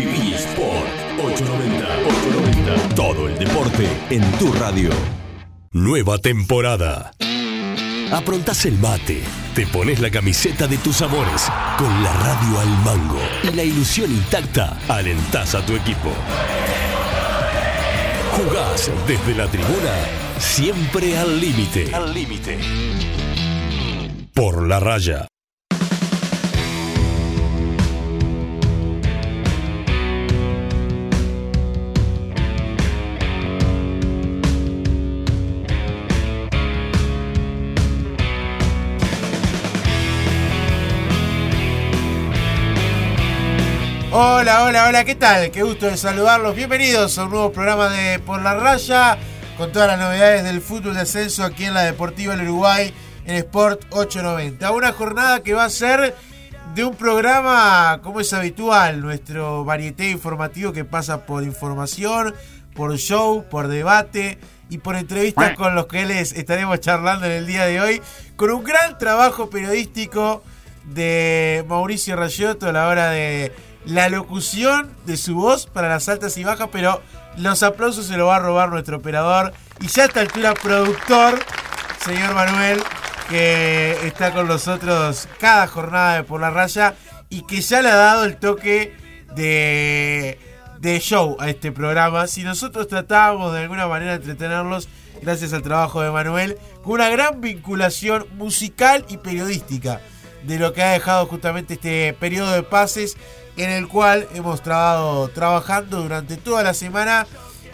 Viví Sport 890. 890. Todo el deporte en tu radio. Nueva temporada. Aprontás el mate, te pones la camiseta de tus amores, con la radio al mango y la ilusión intacta, alentás a tu equipo. Jugás desde la tribuna, siempre al límite. Al límite. Por la raya. Hola, hola, hola, ¿qué tal? Qué gusto de saludarlos. Bienvenidos a un nuevo programa de Por la Raya, con todas las novedades del fútbol de ascenso aquí en la Deportiva del Uruguay, en Sport 890. Una jornada que va a ser de un programa, como es habitual, nuestro varieté informativo que pasa por información, por show, por debate y por entrevistas con los que les estaremos charlando en el día de hoy, con un gran trabajo periodístico de Mauricio Rayotto a la hora de la locución de su voz para las altas y bajas, pero los aplausos se lo va a robar nuestro operador y ya a esta altura productor, señor Manuel, que está con nosotros cada jornada de Por la Raya y que ya le ha dado el toque de, de show a este programa. Si nosotros tratábamos de alguna manera de entretenerlos, gracias al trabajo de Manuel, con una gran vinculación musical y periodística de lo que ha dejado justamente este periodo de pases en el cual hemos estado trabajando durante toda la semana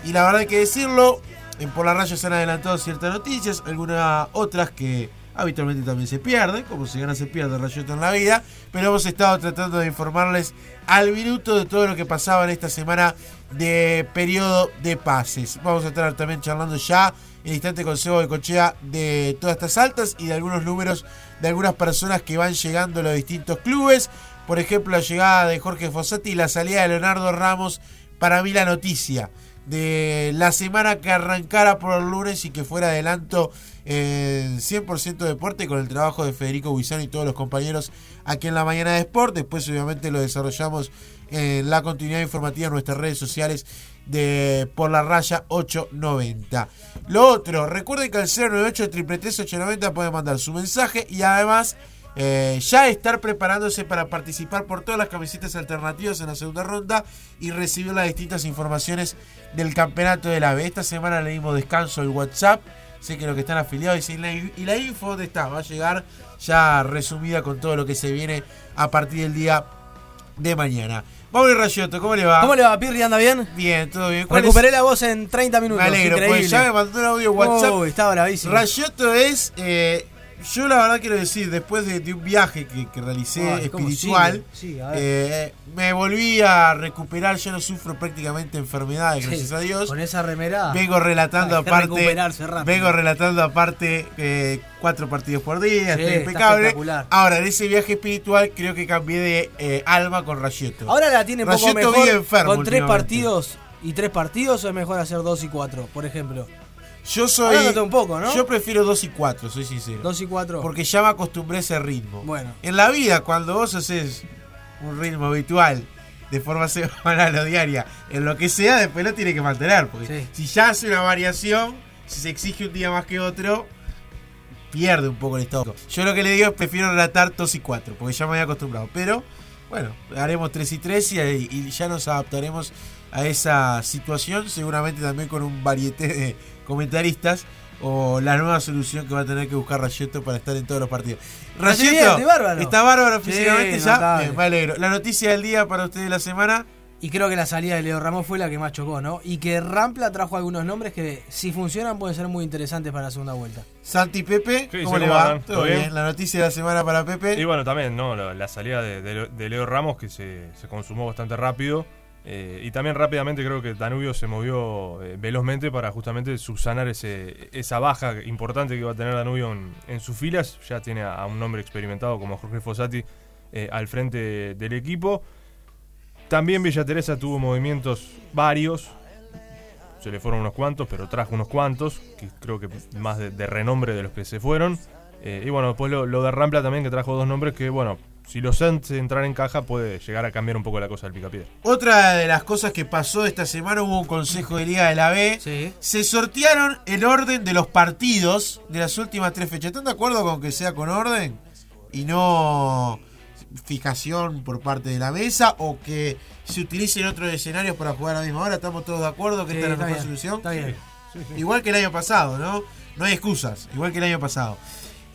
y la verdad hay que decirlo, en Por la Raya se han adelantado ciertas noticias, algunas otras que habitualmente también se pierden, como se gana se pierde Rayoto en la vida, pero hemos estado tratando de informarles al minuto de todo lo que pasaba en esta semana de periodo de pases. Vamos a estar también charlando ya en instante con Sebo de Cochea de todas estas altas y de algunos números de algunas personas que van llegando a los distintos clubes. Por ejemplo, la llegada de Jorge Fossati y la salida de Leonardo Ramos. Para mí la noticia de la semana que arrancara por el lunes y que fuera adelanto en 100% deporte con el trabajo de Federico Guizano y todos los compañeros aquí en la mañana de Sport. Después obviamente lo desarrollamos en la continuidad informativa en nuestras redes sociales de por la raya 890. Lo otro, recuerden que al 098 890 pueden mandar su mensaje y además eh, ya estar preparándose para participar por todas las camisetas alternativas en la segunda ronda y recibir las distintas informaciones del campeonato de la B. Esta semana le dimos descanso al WhatsApp. Sé que los que están afiliados y la, y la info dónde está, va a llegar ya resumida con todo lo que se viene a partir del día de mañana. Mauri Rayoto, ¿cómo le va? ¿Cómo le va, Pirri? ¿Anda bien? Bien, todo bien. Recuperé la voz en 30 minutos. Me alegro, increíble. pues ya me mandó un audio WhatsApp. Uy, estaba bravísimo. Rayoto es. eh, yo la verdad quiero decir, después de, de un viaje que, que realicé ¿cómo espiritual? Sí, eh, me volví a recuperar. Yo no sufro prácticamente enfermedades, Sí, gracias a Dios. Con esa remera. Vengo relatando aparte. Vengo relatando aparte eh, cuatro partidos por día, Sí, estoy impecable. Ahora, en ese viaje espiritual creo que cambié de eh, alma con Rayeto. Ahora la tiene un poco mejor. vive enfermo con tres partidos y tres partidos o es mejor hacer dos y cuatro, por ejemplo. Yo soy. Hablándote un poco, ¿no? Yo prefiero 2 y 4, soy sincero. Dos y cuatro. Porque ya me acostumbré a ese ritmo. Bueno. En la vida, cuando vos haces un ritmo habitual, de forma semanal o diaria, en lo que sea, después lo tiene que mantener. Porque Sí. si ya hace una variación, si se exige un día más que otro, pierde un poco el estado. Yo lo que le digo es prefiero relatar 2 y 4, porque ya me había acostumbrado. Pero, bueno, haremos 3 y 3 y, y ya nos adaptaremos a esa situación, seguramente también con un varieté de comentaristas. O la nueva solución que va a tener que buscar Rayeto para estar en todos los partidos. Rayeto, bárbaro. está bárbaro Sí, físicamente ya. notable. Bien, me alegro. La noticia del día para usted de la semana. Y creo que la salida de Leo Ramos fue la que más chocó, ¿no? Y que Rampla trajo algunos nombres que, si funcionan, pueden ser muy interesantes para la segunda vuelta. Santi Pepe, ¿Qué ¿cómo le ¿Cómo va? ¿Todo ¿Todo bien? bien? La noticia de la semana para Pepe. Y bueno, también, ¿no? La, la salida de, de- de Leo Ramos que se, se consumó bastante rápido. Eh, y también rápidamente creo que Danubio se movió eh, velozmente para justamente subsanar ese, esa baja importante que va a tener Danubio en, sus filas. Ya tiene a, un hombre experimentado como Jorge Fossati eh, al frente del equipo. También Villa Teresa tuvo movimientos varios. Se le fueron unos cuantos, pero trajo unos cuantos, que creo que más de, renombre de los que se fueron. Y bueno, después lo, lo de Rampla también, que trajo dos nombres que, bueno, si los Saints entran en caja puede llegar a cambiar un poco la cosa del picapiedra. Otra de las cosas que pasó esta semana hubo un consejo de liga de la B. Sí. Se sortearon el orden de los partidos de las últimas tres fechas. ¿Están de acuerdo con que sea con orden y no fijación por parte de la mesa o que se utilicen otros escenarios para jugar a la misma hora? ¿Estamos todos de acuerdo que Sí, esta es la mejor bien, solución? Está bien. Igual que el año pasado, ¿no? No hay excusas, igual que el año pasado.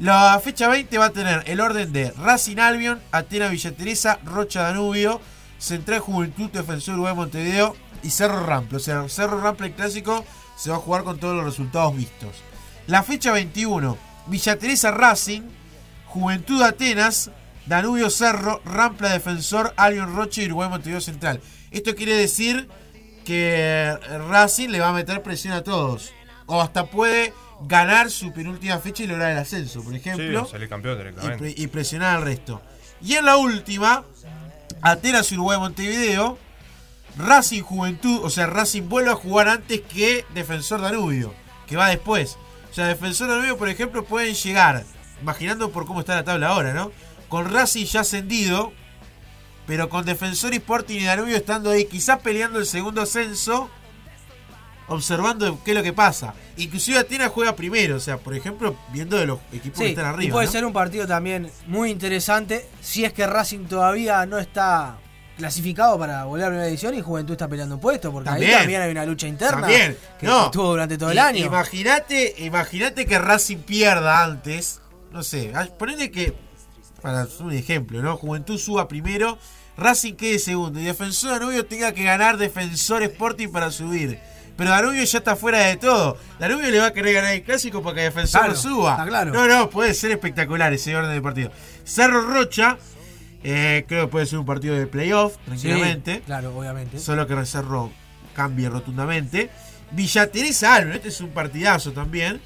La fecha 20 va a tener el orden de Racing Albion, Atena Villa Teresa, Rocha Danubio, Central Juventud, Defensor Uruguay Montevideo y Cerro Rampla. O sea, Cerro Rampla el clásico se va a jugar con todos los resultados vistos. La fecha 21, Villa Teresa Racing, Juventud Atenas, Danubio Cerro, Rampla Defensor, Albion Rocha y Uruguay Montevideo Central. Esto quiere decir que Racing le va a meter presión a todos. O hasta puede ganar su penúltima fecha y lograr el ascenso, por Sí, ejemplo. salir campeón y, pre- y presionar al resto. Y en la última, Atenas Uruguay Montevideo, Racing Juventud, o sea, Racing vuelve a jugar antes que Defensor Danubio, que va después. O sea, Defensor Danubio, por ejemplo, pueden llegar, imaginando por cómo está la tabla ahora, ¿no? Con Racing ya ascendido, pero con Defensor y Sporting y Danubio estando ahí, quizás peleando el segundo ascenso, observando qué es lo que pasa. Inclusive Atenas juega primero, o sea, por ejemplo, viendo de los equipos que están y arriba. puede ¿no? ser un partido también muy interesante si es que Racing todavía no está clasificado para volver a la primera edición y Juventud está peleando un puesto, porque También. ahí también hay una lucha interna También, que no. estuvo durante todo el año. Imagínate, imagínate que Racing pierda antes. No sé, ponele que. Para un ejemplo, ¿no? Juventud suba primero, Racing quede segundo y Defensor Danubio tenga que ganar Defensor Sporting para subir. Pero Danubio ya está fuera de todo. Danubio le va a querer ganar el clásico para que Defensor Claro, no suba. está claro. No, no, puede ser espectacular ese orden de partido. Cerro Rocha, eh, creo que puede ser un partido de playoff, Sí, tranquilamente. claro, obviamente. Solo que Cerro cambie rotundamente. Villa Teresa Albion, este es un partidazo también.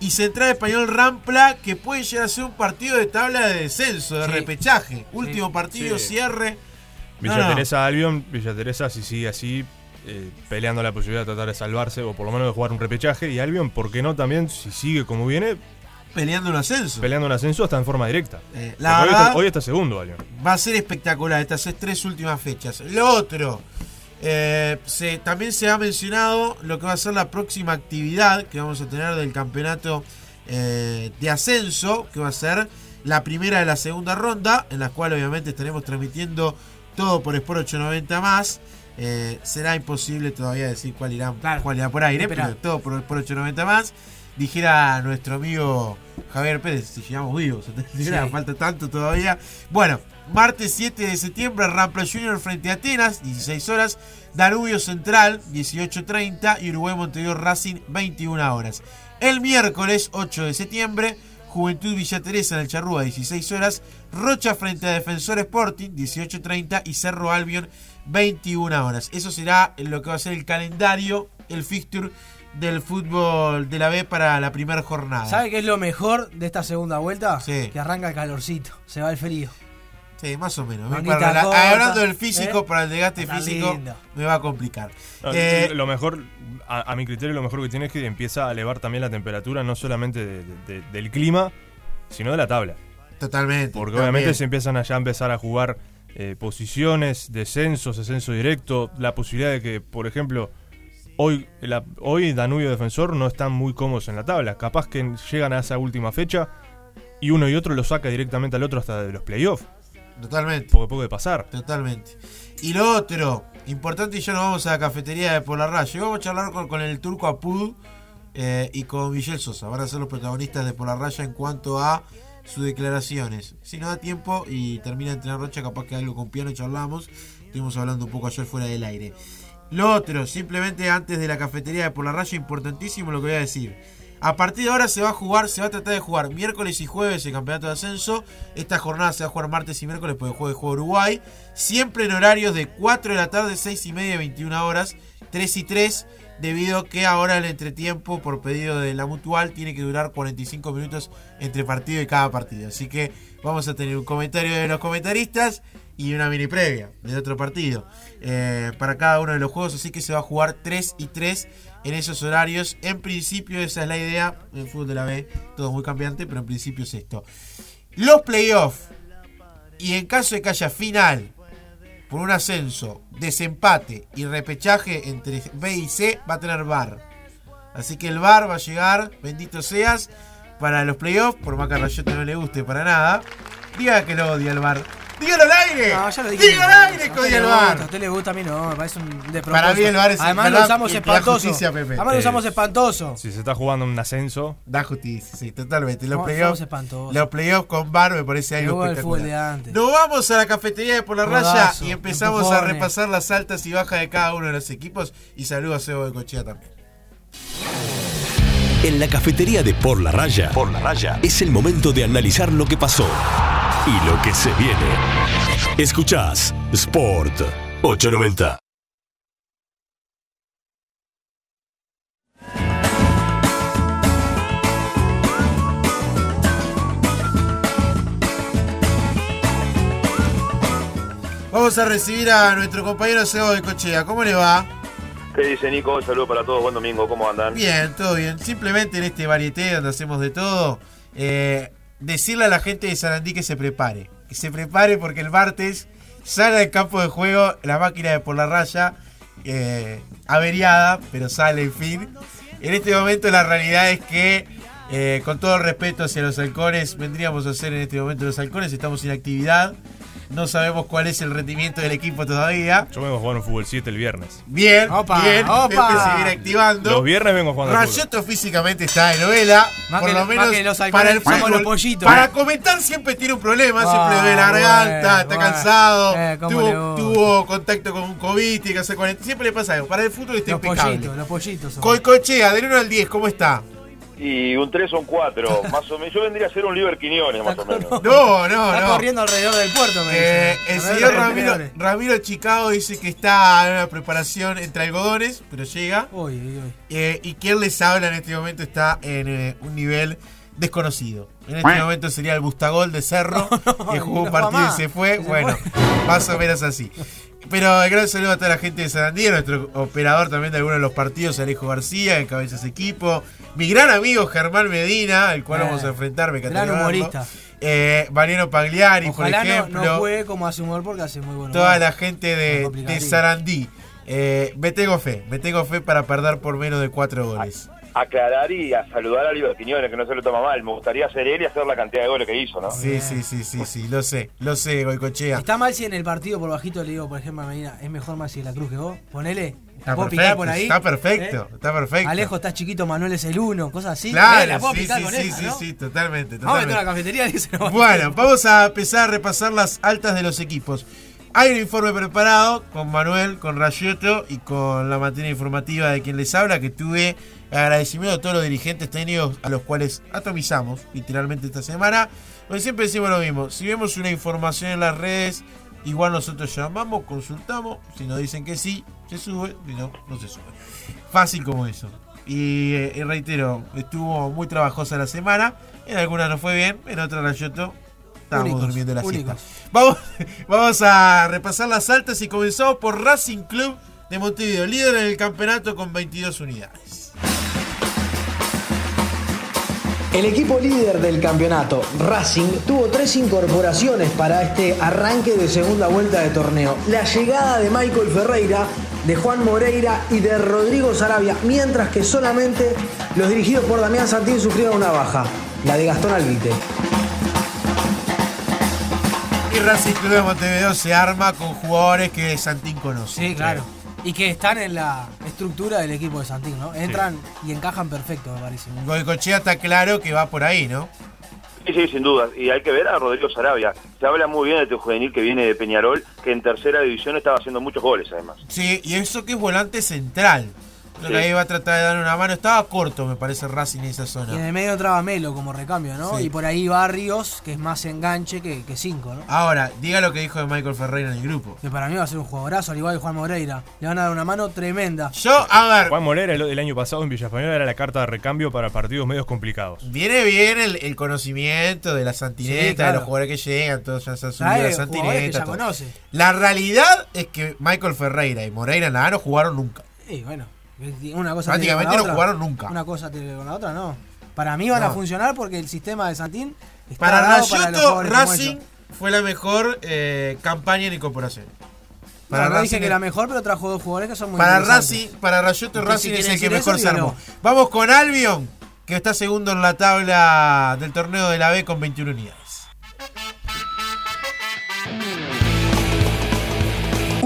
Y Central Español Rampla, que puede llegar a ser un partido de tabla de descenso, de Sí. repechaje. Último partido, Sí. cierre. Villa No, no. Teresa Albion, Villa Teresa si sigue así, eh, peleando la posibilidad de tratar de salvarse o por lo menos de jugar un repechaje. Y Albion, ¿por qué no también, si sigue como viene, Peleando un ascenso. peleando un ascenso hasta en forma directa? Eh, la hoy, está, hoy está segundo Albion. va a ser espectacular estas tres últimas fechas. Lo otro, eh, se, también se ha mencionado lo que va a ser la próxima actividad que vamos a tener del campeonato eh, de ascenso, que va a ser la primera de la segunda ronda, en la cual obviamente estaremos transmitiendo todo por Sport 890 más. Eh, será imposible todavía decir cuál irá, Claro. cuál irá por aire, pero todo por Sport 890 más. Dijera nuestro amigo Javier Pérez, si llegamos vivos, Sí. falta tanto todavía. Bueno, martes 7 de septiembre, Rampla Junior frente a Atenas, 16 horas. Danubio Central, 18.30. Y Uruguay Montevideo Racing, 21 horas. El miércoles 8 de septiembre, Juventud Villa Teresa en el Charrúa, 16 horas. Rocha frente a Defensor Sporting, 18.30. Y Cerro Albion, 21 horas. Eso será lo que va a ser el calendario, el fixture del fútbol de la B para la primera jornada. ¿Sabe qué es lo mejor de esta segunda vuelta? Sí. Que arranca el calorcito, se va el frío. Sí, más o menos. Para corta, hablando del físico, ¿eh? para el desgaste Está físico, lindo. me va a complicar. No, Eh, lo mejor, a, a mi criterio, lo mejor que tiene es que empieza a elevar también la temperatura, no solamente de- de- de- del clima, sino de la tabla. totalmente. Porque también. obviamente se empiezan a ya empezar a jugar eh, posiciones, descensos, ascenso directo, la posibilidad de que, por ejemplo, hoy, la- hoy Danubio Defensor no están muy cómodos en la tabla. Capaz que llegan a esa última fecha y uno y otro lo saca directamente al otro hasta de los playoffs, Totalmente. porque puede pasar. Totalmente. Y lo otro, importante, y ya nos vamos a la cafetería de Por la Raya. Y vamos a charlar con, con el turco Apud eh, y con Miguel Sosa. Van a ser los protagonistas de Por la Raya en cuanto a sus declaraciones. Si no da tiempo y termina de entrenar Rocha, capaz que algo con piano charlamos. Estuvimos hablando un poco ayer fuera del aire. Lo otro, simplemente antes de la cafetería de Por la Raya, importantísimo lo que voy a decir. A partir de ahora se va a jugar, se va a tratar de jugar miércoles y jueves el campeonato de ascenso. Esta jornada se va a jugar martes y miércoles porque juega juego Uruguay. Siempre en horarios de 4 de la tarde, 6 y media, 21 horas, 3 y 3. Debido a que ahora el entretiempo por pedido de la mutual tiene que durar 45 minutos entre partido y cada partido. Así que vamos a tener un comentario de los comentaristas y una mini previa del otro partido eh, para cada uno de los juegos. Así que se va a jugar 3 y 3 en esos horarios. En principio, esa es la idea. El fútbol de la B, todo muy cambiante, pero en principio es esto. Los playoffs. Y en caso de que haya final por un ascenso, desempate y repechaje entre B y C, va a tener VAR. Así que el VAR va a llegar, bendito seas, para los playoffs, por más que a Rayote no le guste para nada. Diga que lo odia el VAR. Dígalo al aire. No, ya lo dije. Dígalo al aire A que usted odia el le gusta, VAR. A usted le gusta, a mí no, me parece un de Para mí el VAR es Además lo usamos espantoso. justicia, Pepe. Además lo usamos espantoso. Si se está jugando un ascenso, Da justicia, sí, totalmente. Los playoffs, los playoffs con VAR me parece algo espectacular. antes. Nos vamos a la cafetería de Por la Raya y empezamos a repasar las altas y bajas de cada uno de los equipos. Y saludo a Sebo de Cochea también. En la cafetería de Por la Raya, Por la Raya, es el momento de analizar lo que pasó y lo que se viene. Escuchás Sport 890. Vamos a recibir a nuestro compañero Sebo de Cochea. ¿Cómo le va? ¿Qué dice Nico? Un saludo para todos. Buen domingo. ¿Cómo andan? Bien, todo bien. Simplemente en este varieté donde hacemos de todo, eh, decirle a la gente de Sarandí que se prepare. Se prepare porque el martes sale del campo de juego la máquina de por la raya, eh, averiada, pero sale en fin. En este momento la realidad es que, eh, con todo el respeto hacia los halcones, vendríamos a ser en este momento los halcones, estamos sin actividad. No sabemos cuál es el rendimiento del equipo todavía. yo vengo jugando fútbol 7 el viernes. Bien, Opa, bien, opa. Pepe se viene activando. Los viernes vengo jugando al fútbol. Rayoto físicamente está de novela. Más por que- lo menos que los halcones para el fútbol. los pollitos. Para comentar siempre tiene un problema, Ah, siempre le duele la garganta, bueno, está bueno. cansado, Eh, ¿cómo le tuvo, contacto con un COVID, tiene que hacer. Siempre le pasa algo. Para el fútbol está Los impecable. pollitos, los pollitos. son. Coicochea, del 1 al 10, ¿cómo está? Y un 3 o un 4. Más o menos. Yo vendría a ser un Liver Quiñones, más o menos. No, no, Está no. corriendo alrededor del puerto, me Eh, dice. el Alrededor señor Ramiro. Ramiro Chicago dice que está en una preparación entre algodones, pero llega. Uy, uy, uy. Eh, y quien les habla en este momento está en eh, un nivel desconocido. En este momento sería el Bustagol de Cerro, que jugó un no partido y se fue. Se bueno, fue. más o menos así. Pero el gran saludo a toda la gente de Sarandí, a nuestro operador también de algunos de los partidos, Alejo García, en cabezas equipo. Mi gran amigo Germán Medina, el cual Eh, vamos a enfrentar, me gran humorista. Eh, Mariano Pagliari, Ojalá por no, ejemplo. no juegue como hace humor porque hace muy bueno. toda la gente de, de Sarandí. Eh, me tengo fe, me tengo fe para perder por menos de cuatro goles. Aclarar y a saludar a Liver Quiñones, que no se lo toma mal. Me gustaría ser él y hacer la cantidad de goles que hizo, ¿no? Sí, sí, sí, sí, sí, lo sé, lo sé, Goicochea. Está mal si en el partido por bajito le digo, por ejemplo, a Medina, es mejor más si la cruz que vos. Ponele. Está ¿Puedo picar perfecto, por ahí? está perfecto, ¿Eh? está perfecto. Alejo está chiquito, Manuel es el uno, cosas así. Eh, Claro, la puedo sí, picar sí, con sí, esa, sí, ¿no? sí, totalmente, Vamos a meter una totalmente. cafetería y Bueno, vamos a empezar a repasar las altas de los equipos. Hay un informe preparado con Manuel, con Rayoto y con la materia informativa de quien les habla, que tuve agradecimiento a todos los dirigentes técnicos a los cuales atomizamos literalmente esta semana. Porque siempre decimos lo mismo, si vemos una información en las redes, igual nosotros llamamos, consultamos, si nos dicen que sí, se sube, si no, no se sube. Fácil como eso. Y, eh, reitero, estuvo muy trabajosa la semana, en algunas no fue bien, en otras Rayoto estábamos Únicos, durmiendo la únicos. siesta. Vamos, vamos a repasar las altas y comenzamos por Racing Club de Montevideo, líder en el campeonato con 22 unidades. El equipo líder del campeonato, Racing, tuvo tres incorporaciones para este arranque de segunda vuelta de torneo. La llegada de Michael Ferreira, de Juan Moreira y de Rodrigo Sarabia, mientras que solamente los dirigidos por Damián Santín sufrieron una baja, la de Gastón Albite. Y Racing Club de Montevideo se arma con jugadores que Santín conoce. Sí, claro. Y que están en la estructura del equipo de Santín, ¿no? Entran y encajan perfecto, me parece. Goicochea está claro que va por ahí, ¿no? Sí, sí, sin duda. Y hay que ver a Rodrigo Sarabia. Se habla muy bien de este juvenil que viene de Peñarol, que en tercera división estaba haciendo muchos goles, además. Sí, y eso que es volante central. Creo Sí. que ahí va a tratar de dar una mano. Estaba corto, me parece, Racing en esa Y en zona. el medio entraba Melo como recambio, ¿no? Sí. Y por ahí Barrios, que es más enganche que, que cinco, ¿no? Ahora, diga lo que dijo de Michael Ferreira en el grupo. Que para mí va a ser un jugadorazo, al igual que Juan Moreira. Le van a dar una mano tremenda. Yo, a ver, Juan Morera el, el año pasado en Villa Española era la carta de recambio para partidos medios complicados. viene bien el, el conocimiento de la santineta, Sí, claro. de los jugadores que llegan, todos ya se han subido a la santineta. ya todo. conoce. La realidad es que Michael Ferreira y Moreira en la A no jugaron nunca. Y bueno, una cosa Prácticamente no otra. jugaron nunca. Una cosa con la otra, no. Para mí van No. a funcionar porque el sistema de Santín está Para Rayoto, Racing fue la mejor eh, campaña en incorporación. Para no, Racing dije que era mejor, pero trajo dos jugadores que son muy Para. Racing, para Rayoto Racing si es el que mejor se armó. Vamos con Albion, que está segundo en la tabla del torneo de la B con 21 unidades.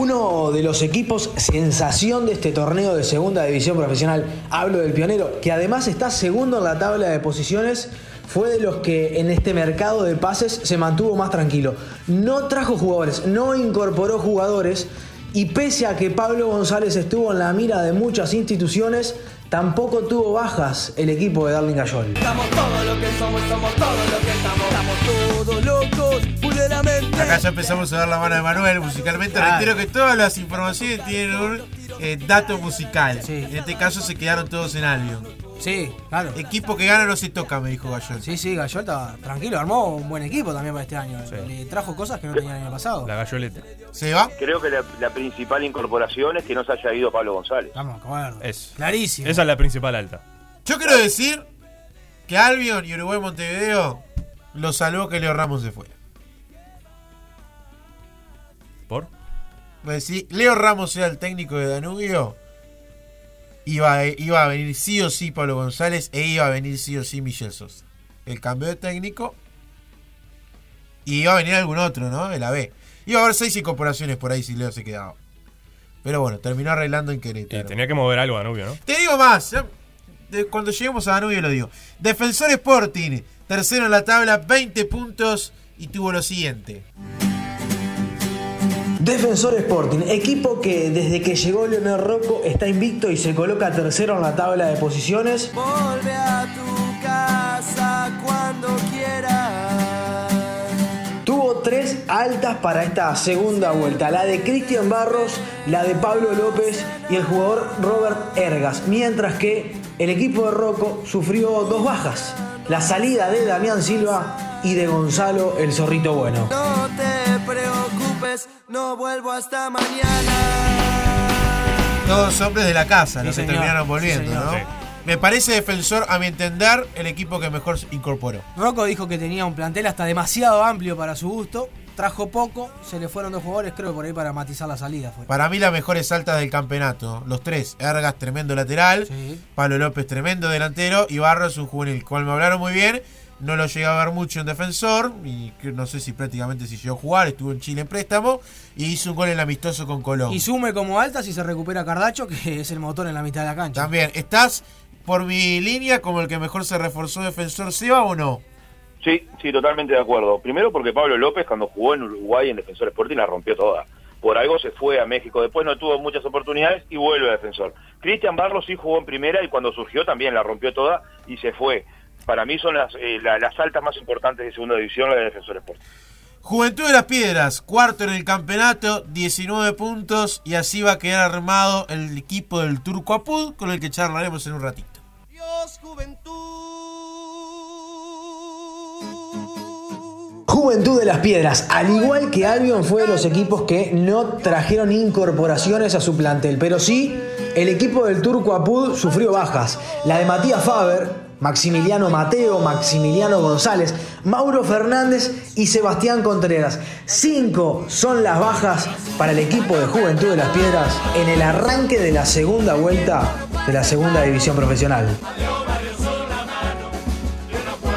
Uno de los equipos sensación de este torneo de segunda división profesional, hablo del pionero, que además está segundo en la tabla de posiciones, fue de los que en este mercado de pases se mantuvo más tranquilo. No trajo jugadores, no incorporó jugadores y pese a que Pablo González estuvo en la mira de muchas instituciones, tampoco tuvo bajas el equipo de Darling Gayol. Somos todo lo que somos, somos todo lo que estamos. Estamos todos locos, Acá ya empezamos a dar la mano de Manuel musicalmente. Claro. Reitero que todas las informaciones tienen un eh, dato musical. Sí. En este caso se quedaron todos en Albion. Sí, claro. Equipo que gana no se toca, me dijo Gallón. Sí, sí, Gallol estaba tranquilo, armó un buen equipo también para este año. Le trajo cosas que no tenía el año pasado. La galloleta. ¿Se va? Creo que la, la principal incorporación es que no se haya ido Pablo González. Estamos de acuerdo. Es. Clarísimo. Esa es la principal alta. Yo quiero decir que Albion y Uruguay Montevideo lo salvó que Leo Ramos se fuera. Si Leo Ramos era el técnico de Danubio, iba a, iba a venir sí o sí Pablo González e iba a venir sí o sí Michel Sosa. El cambio de técnico y iba a venir algún otro, ¿no? De la B. Iba a haber seis incorporaciones por ahí si Leo se quedaba. Pero bueno, terminó arreglando en Y Querétaro. tenía que mover algo Danubio, ¿no? Te digo más, cuando lleguemos a Danubio lo digo. Defensor Sporting, tercero en la tabla, 20 puntos y tuvo lo siguiente. Defensor Sporting, equipo que desde que llegó Leonel Rocco está invicto y se coloca tercero en la tabla de posiciones. Volve a tu casa cuando quieras. Tuvo tres altas para esta segunda vuelta, la de Cristian Barros, la de Pablo López y el jugador Robert Ergas, mientras que el equipo de Rocco sufrió dos bajas, la salida de Damián Silva y de Gonzalo el Zorrito Bueno. No no vuelvo hasta mañana. Todos hombres de la casa, Sí, los que señor. terminaron volviendo. ¿no? Sí. Me parece defensor, a mi entender, el equipo que mejor se incorporó. Rocco dijo que tenía un plantel hasta demasiado amplio para su gusto. Trajo poco, se le fueron dos jugadores, creo que por ahí para matizar la salida fue. Para mí, las mejores altas del campeonato. Los tres: Ergas, tremendo lateral. Sí. Pablo López, tremendo delantero. Y Barros, un juvenil, cual me hablaron muy bien. No lo llegué a ver mucho en defensor. Y no sé si prácticamente si llegó a jugar. Estuvo en Chile en préstamo. Y hizo un gol en el amistoso con Colón. Y sume como alta si se recupera Cardacho, que es el motor en la mitad de la cancha. También, ¿estás por mi línea como el que mejor se reforzó defensor Seba o no? Sí, sí, totalmente de acuerdo. Primero porque Pablo López cuando jugó en Uruguay en Defensor Sporting la rompió toda. Por algo se fue a México, después no tuvo muchas oportunidades y vuelve a Defensor. Cristian Barros sí jugó en primera y cuando surgió también la rompió toda y se fue. Para mí son las, eh, la- las altas más importantes de segunda división, la de Defensor Sporting. Juventud de las Piedras, cuarto en el campeonato, 19 puntos. Y así va a quedar armado el equipo del Turco Apud, con el que charlaremos en un ratito. Dios, juventud. Juventud de las Piedras, al igual que Albion fue de los equipos que no trajeron incorporaciones a su plantel, pero sí el equipo del Turco Apud sufrió bajas. La de Matías Faber, Maximiliano Mateo, Maximiliano González, Mauro Fernández y Sebastián Contreras. Cinco son las bajas para el equipo de Juventud de las Piedras en el arranque de la segunda vuelta de la segunda división profesional.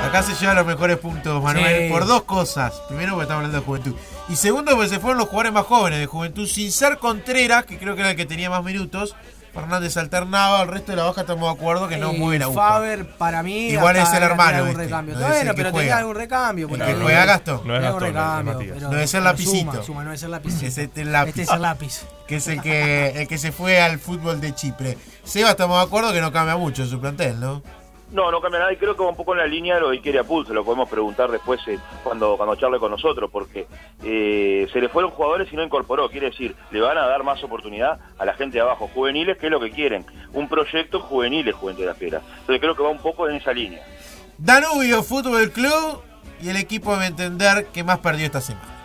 Acá se llevan los mejores puntos, Manuel, Sí. por dos cosas. Primero, porque estamos hablando de juventud. Y segundo, porque se fueron los jugadores más jóvenes de juventud, sin ser Contreras, que creo que era el que tenía más minutos. Fernández alternaba, el resto de la baja estamos de acuerdo que no mueve la aguja. Faber, para mí. Igual es el hermano este, recambio. no bueno, pero juega. tenía algún recambio. El que ahí. juega Gastón. No es Gastón, recambio, No es el lapicito. Suma, suma, no es el lapicito. Es este lápiz. Este es el lápiz. que es el que, el que se fue al fútbol de Chipre. Seba, estamos de acuerdo que no cambia mucho su plantel, ¿no? No, no cambia nada y creo que va un poco en la línea de lo de Ikeria Pool, se lo podemos preguntar después eh, cuando, cuando charle con nosotros, porque eh, se le fueron jugadores y no incorporó, quiere decir, le van a dar más oportunidad a la gente de abajo, juveniles, que es lo que quieren, un proyecto juveniles Juventud de las Piedras. Entonces creo que va un poco en esa línea. Danubio Fútbol Club y el equipo debe entender que más perdió esta semana.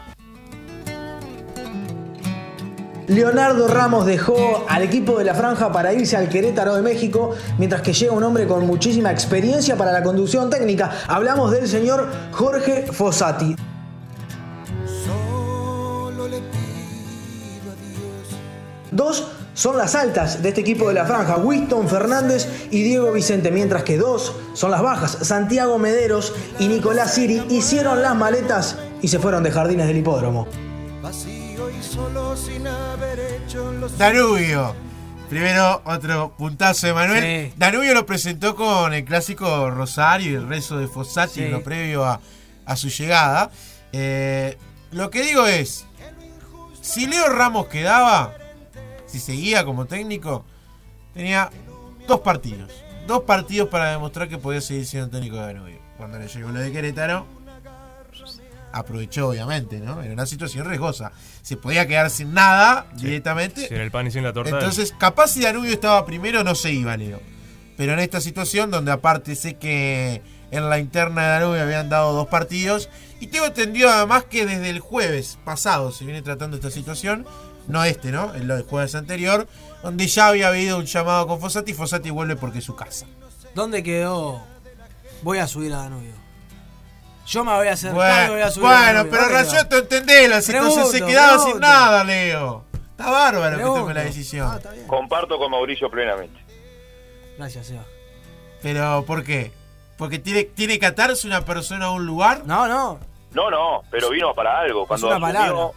Leonardo Ramos dejó al equipo de la franja para irse al Querétaro de México, mientras que llega un hombre con muchísima experiencia para la conducción técnica. Hablamos del señor Jorge Fossati. Dos son las altas de este equipo de la franja, Winston Fernández y Diego Vicente, mientras que dos son las bajas, Santiago Mederos y Nicolás Siri hicieron las maletas y se fueron de jardines del hipódromo. Danubio. Primero, otro puntazo de Manuel. Sí. Danubio lo presentó con el clásico Rosario y el rezo de Fossati Sí. en lo previo a, a su llegada. Eh, lo que digo es, si Leo Ramos quedaba, si seguía como técnico, tenía dos partidos. Dos partidos para demostrar que podía seguir siendo técnico de Danubio. Cuando le llegó lo de Querétaro, aprovechó obviamente, ¿no? Era una situación riesgosa. Se podía quedar sin nada directamente. Sin el pan y sin la torta. Entonces, capaz si Danubio estaba primero, no se iba, Leo. Pero en esta situación, donde aparte sé que en la interna de Danubio habían dado dos partidos, y tengo entendido además que desde el jueves pasado se viene tratando esta situación, no este, ¿no? El del jueves anterior, donde ya había habido un llamado con Fossati, y Fossati vuelve porque es su casa. ¿Dónde quedó? Voy a subir a Danubio. Yo me voy a hacer Bueno, cargo voy a subir bueno pero. Rayoto entendés la situación, se Pregunto, quedaba sin pregunto. nada, Leo. Está bárbaro que tome Pregunto. la decisión. Ah, está bien. Comparto con Mauricio plenamente. Gracias, Seba. Pero, ¿por qué? ¿Porque tiene, tiene que atarse una persona a un lugar? No, no. No, no, pero vino para algo. Cuando una asumió- palabra.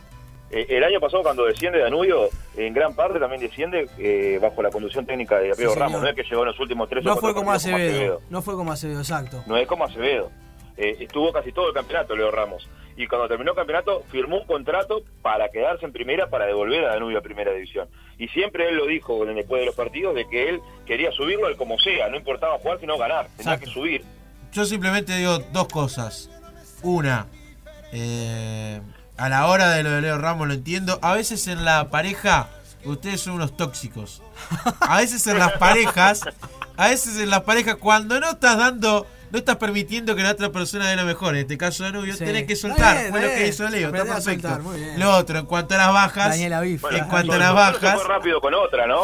eh, el año pasado cuando desciende Danubio, en gran parte también desciende eh, bajo la conducción técnica de Apio Sí, Ramos. señor. No es que llegó en los últimos tres o No cuatro fue como partidos Acevedo. No fue como Acevedo, exacto. No es como Acevedo. Eh, estuvo casi todo el campeonato Leo Ramos. Y cuando terminó el campeonato, firmó un contrato para quedarse en primera, para devolver a Danubio a primera división. Y siempre él lo dijo después de los partidos, de que él quería subirlo al como sea, no importaba jugar, sino ganar. Tenía Exacto. que subir. Yo simplemente digo dos cosas. Una, eh, a la hora de lo de Leo Ramos lo entiendo. A veces en la pareja, ustedes son unos tóxicos. A veces en las parejas, a veces en las parejas, cuando no estás dando, no estás permitiendo que la otra persona dé lo mejor. En este caso de novio, Sí. tenés que soltar. bien, Fue lo que hizo Leo, está perfecto. soltar, muy bien. Lo otro, en cuanto a las bajas. Bueno, en cuanto a las bajas, fue rápido con otra, ¿no?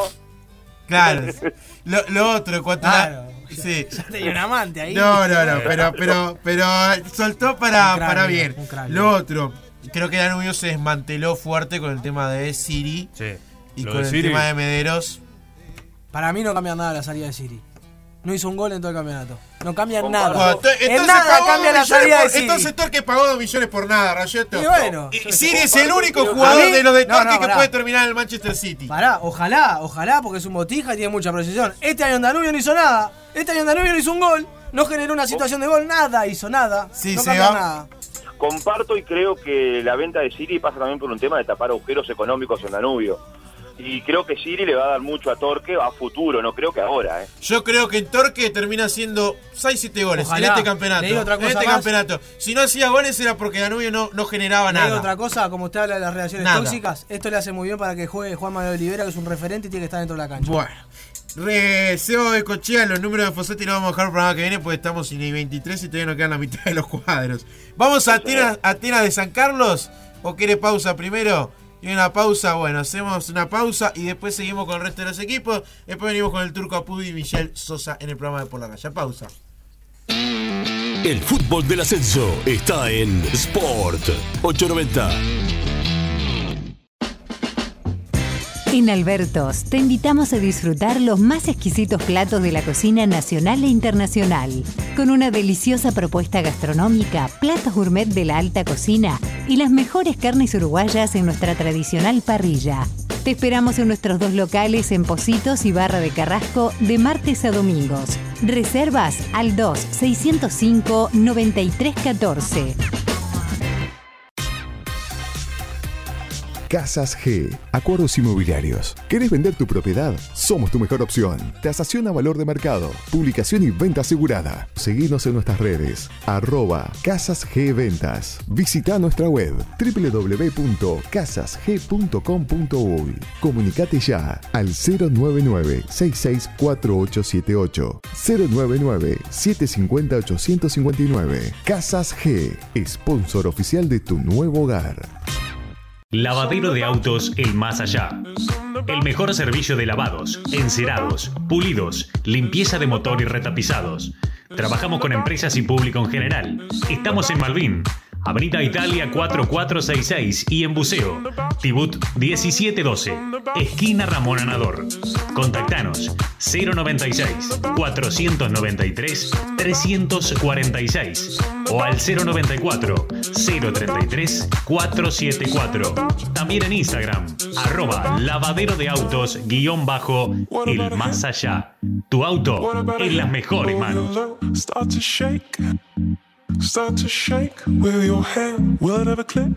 claro. Lo, lo otro, en cuanto a Claro. la, Sí. Ya tenía un amante ahí. No, no, no, pero, pero, pero soltó para, Un cráneo, para bien. Lo otro, creo que Danubio se desmanteló fuerte con el tema de Siri Sí. y Lo con de el Siri- tema de Mederos. Para mí no cambia nada la salida de Siri. No hizo un gol en todo el campeonato. No cambia nada. Bueno, ento- en nada pagó cambia dos la millones salida de por- Siri. Entonces Torque pagó dos millones por nada, Rayeto. Y bueno, Y Siri es el único jugador mí- de los de Torque no, que pará. puede terminar en el Manchester City. Pará, ojalá, ojalá, porque es un botija y tiene mucha precisión. Este año Danubio no hizo nada. Este año Danubio no hizo un gol. No generó una situación de gol, nada, hizo nada. Sí, no se cambió va. nada. Comparto y creo que la venta de Siri pasa también por un tema de tapar agujeros económicos en Danubio. Y creo que Siri le va a dar mucho a Torque a futuro, no creo que ahora, ¿eh? Yo creo que Torque termina haciendo 6-7 goles Ojalá. en este campeonato. Le digo otra en este más. campeonato. Si no hacía goles era porque Danubio no, no generaba Le digo nada. otra cosa, como usted habla de las relaciones Nada. tóxicas, esto le hace muy bien para que juegue Juan Manuel Olivera, que es un referente y tiene que estar dentro de la cancha. Bueno. Re, Seba de Cochea, los números de Fossetti los vamos a dejar el programa que viene porque estamos en el 23 y todavía no quedan la mitad de los cuadros. ¿Vamos a Atenas, Atenas de San Carlos? ¿O quiere pausa primero? Y una pausa, bueno, hacemos una pausa y después seguimos con el resto de los equipos. Después venimos con el Turco Apudi y Michelle Sosa en el programa de Por la Raya. Pausa. El fútbol del ascenso está en Sport 890. En Albertos te invitamos a disfrutar los más exquisitos platos de la cocina nacional e internacional, con una deliciosa propuesta gastronómica, platos gourmet de la alta cocina y las mejores carnes uruguayas en nuestra tradicional parrilla. Te esperamos en nuestros dos locales en Positos y Barra de Carrasco de martes a domingos. Reservas al 2-605-9314. Casas G, Acuerdos Inmobiliarios. ¿Querés vender tu propiedad? Somos tu mejor opción. Tasación a valor de mercado, publicación y venta asegurada. Seguinos en nuestras redes, arroba Casas G Ventas. Visita nuestra web www.casasg.com.uy. Comunicate ya al 099-664878, 099-750-859. Casas G, sponsor oficial de tu nuevo hogar. Lavadero de autos El Más Allá. El mejor servicio de lavados, encerados, pulidos, limpieza de motor y retapizados. Trabajamos con empresas y público en general. Estamos en Malvin. Avenida Italia 4466 y en Buceo, Tibut 1712, esquina Ramón Anador. Contactanos 096 493 346 o al 094 033 474. También en Instagram, arroba lavadero de autos guion bajo el más allá. Tu auto en las mejores manos. Start to shake. With your hand. Will it ever click?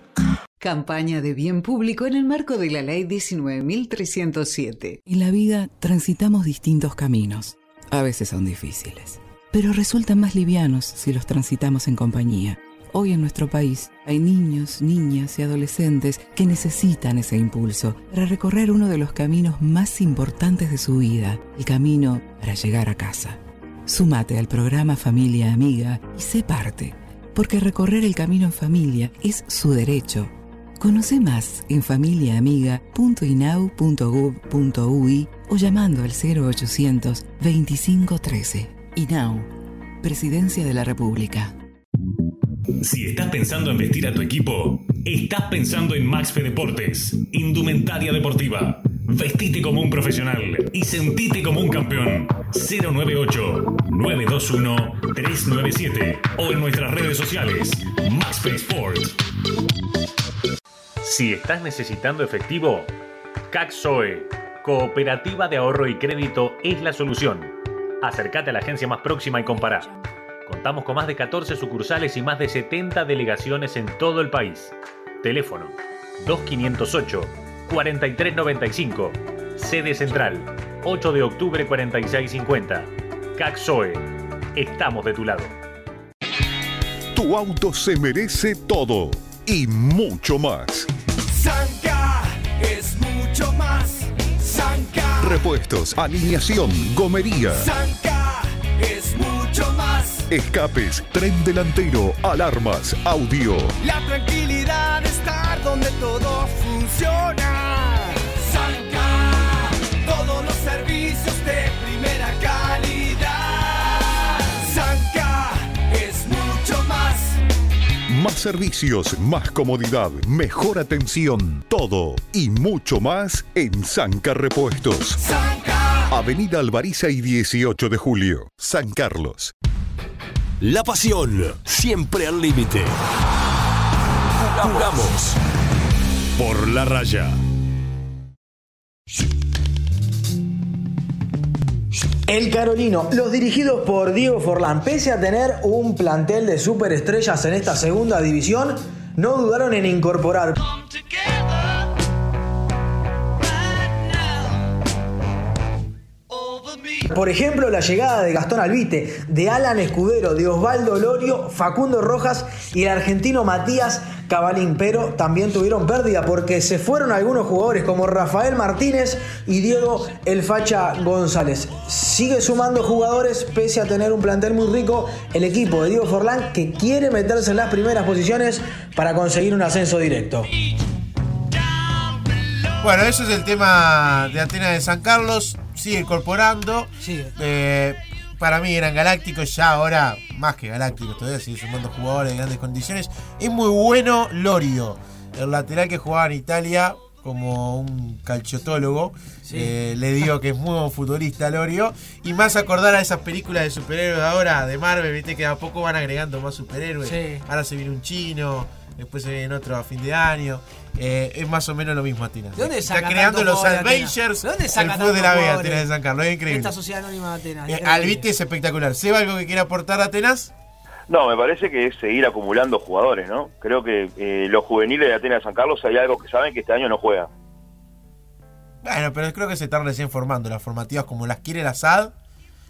Campaña de bien público en el marco de la Ley 19.307. En la vida transitamos distintos caminos. A veces son difíciles, pero resultan más livianos si los transitamos en compañía. Hoy en nuestro país hay niños, niñas y adolescentes que necesitan ese impulso para recorrer uno de los caminos más importantes de su vida, el camino para llegar a casa. Sumate al programa Familia Amiga y sé parte, porque recorrer el camino en familia es su derecho. Conoce más en familiaamiga.inau.gov.ui o llamando al 0800 2513. INAU, Presidencia de la República. Si estás pensando en vestir a tu equipo, estás pensando en Maxfe Deportes, indumentaria deportiva. Vestite como un profesional y sentite como un campeón. 098-921-397 o en nuestras redes sociales, Maxfe Sport. Si estás necesitando efectivo, CACSOE, Cooperativa de Ahorro y Crédito, es la solución. Acércate a la agencia más próxima y compará. Contamos con más de 14 sucursales y más de 70 delegaciones en todo el país. Teléfono 2508 4395. Sede Central 8 de octubre 4650. CACSOE. Estamos de tu lado. Tu auto se merece todo y mucho más. Sanka es mucho más. Sanka. Repuestos, alineación, gomería, más. Escapes, tren delantero, alarmas, audio. La tranquilidad de estar donde todo funciona. Sanka. Todos los servicios de primera calidad. Sanka es mucho más. Más servicios, más comodidad, mejor atención, todo y mucho más en Sanca Repuestos. Avenida Alvariza y 18 de julio, San Carlos. La pasión, siempre al límite. Jugamos. Por la raya. El Carolino, los dirigidos por Diego Forlán, pese a tener un plantel de superestrellas en esta segunda división, no dudaron en incorporar Por ejemplo, la llegada de Gastón Albite, de Alan Escudero, de Osvaldo Lorio, Facundo Rojas y el argentino Matías Cabalín, pero también tuvieron pérdida porque se fueron algunos jugadores como Rafael Martínez y Diego El Facha González. Sigue sumando jugadores pese a tener un plantel muy rico el equipo de Diego Forlán que quiere meterse en las primeras posiciones para conseguir un ascenso directo. Bueno, eso es el tema de Atenas de San Carlos. Sigue incorporando. Eh, para mí eran galácticos, ya ahora más que galácticos, todavía sigue sumando jugadores de grandes condiciones. Es muy bueno Lorio, el lateral que jugaba en Italia como un calciotólogo. Eh, le digo que es muy buen futbolista Lorio. Y más acordar a esas películas de superhéroes ahora, de Marvel, viste que a poco van agregando más superhéroes. Sí. Ahora se viene un chino, después se viene otro a fin de año. Eh, es más o menos lo mismo Atenas. ¿De dónde Está creando tanto los? Avengers ¿De dónde el fútbol de la B? Atenas de San Carlos. Es increíble. Esta sociedad anónima de Atenas. Eh, es espectacular. ¿Seba algo que quiera aportar a Atenas? No, me parece que es seguir acumulando jugadores, ¿no? Creo que eh, los juveniles de Atenas de San Carlos hay algo que saben que este año no juega. Bueno, pero creo que se están recién formando. Las formativas como las quiere la SAD.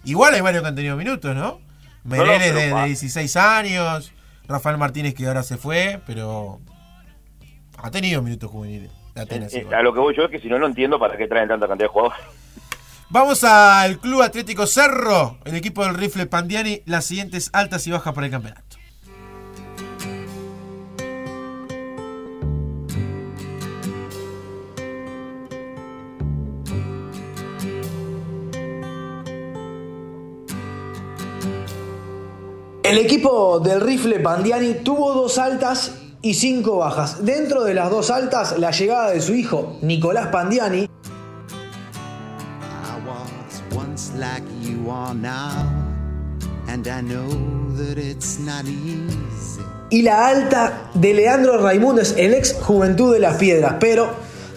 Igual hay varios que han tenido minutos, ¿no? Mereles de 16 años. Rafael Martínez que ahora se fue, pero ha tenido minutos juveniles de Atenas. Eh, a lo que voy yo es que si no, no entiendo para qué traen tanta cantidad de jugadores. Vamos al Club Atlético Cerro, el equipo del rifle Pandiani, las siguientes altas y bajas para el campeonato. El equipo del rifle Pandiani tuvo dos altas y cinco bajas. Dentro de las dos altas, la llegada de su hijo, Nicolás Pandiani, y la alta de Leandro Raimundes, el ex Juventud de las Piedras. Pero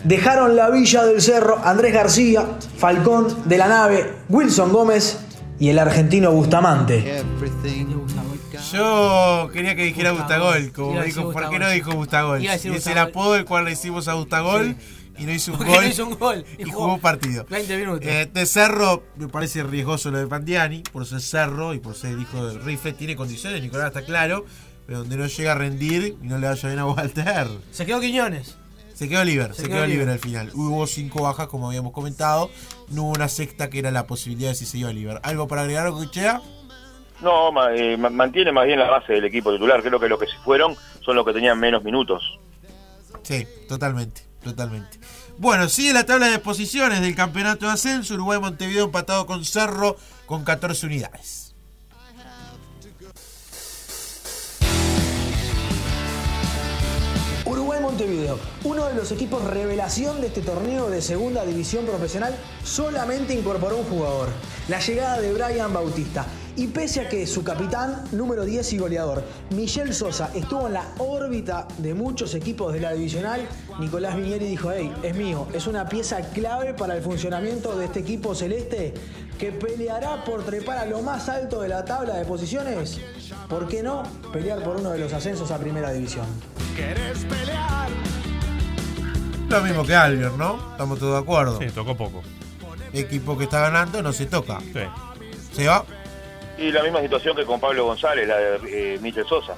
dejaron la Villa del Cerro Andrés García, Falcón de la Nave, Wilson Gómez y el argentino Bustamante. Yo quería que dijera Bustagol, como Iba a dijo, ¿por qué no dijo Y es el apodo el cual le hicimos a Bustagol y no hizo un gol. no hizo un gol y y jugó jugó partido. 20 minutos. Eh, de Cerro me parece riesgoso lo de Pandiani, por ser Cerro y por ser hijo del rifle. Tiene condiciones, Nicolás está claro, pero donde no llega a rendir y no le vaya bien a Walter. Se quedó Quiñones. Se quedó Oliver, se, Se quedó Oliver al final. Hubo cinco bajas, como habíamos comentado. No hubo una sexta que era la posibilidad de si se iba Oliver. ¿Algo para agregar, Cochea? No, ma- eh, ma- mantiene más bien la base del equipo titular. Creo que los que se fueron son los que tenían menos minutos. Sí, totalmente, totalmente. Bueno, sigue la tabla de posiciones del campeonato de ascenso. Uruguay Montevideo empatado con Cerro con 14 unidades. Uruguay Montevideo, uno de los equipos revelación de este torneo de segunda división profesional, solamente incorporó un jugador, la llegada de Brian Bautista. Y pese a que su capitán, número 10 y goleador, Michel Sosa, estuvo en la órbita de muchos equipos de la divisional, Nicolás Vinieri dijo, hey, es mío, es una pieza clave para el funcionamiento de este equipo celeste que peleará por trepar a lo más alto de la tabla de posiciones. ¿Por qué no pelear por uno de los ascensos a primera división? ¿Querés pelear? Lo mismo que Albion, ¿no? Estamos todos de acuerdo. Sí, tocó poco. Equipo que está ganando no se toca. Sí. ¿Se va? Y la misma situación que con Pablo González, la de eh, Michel Sosa.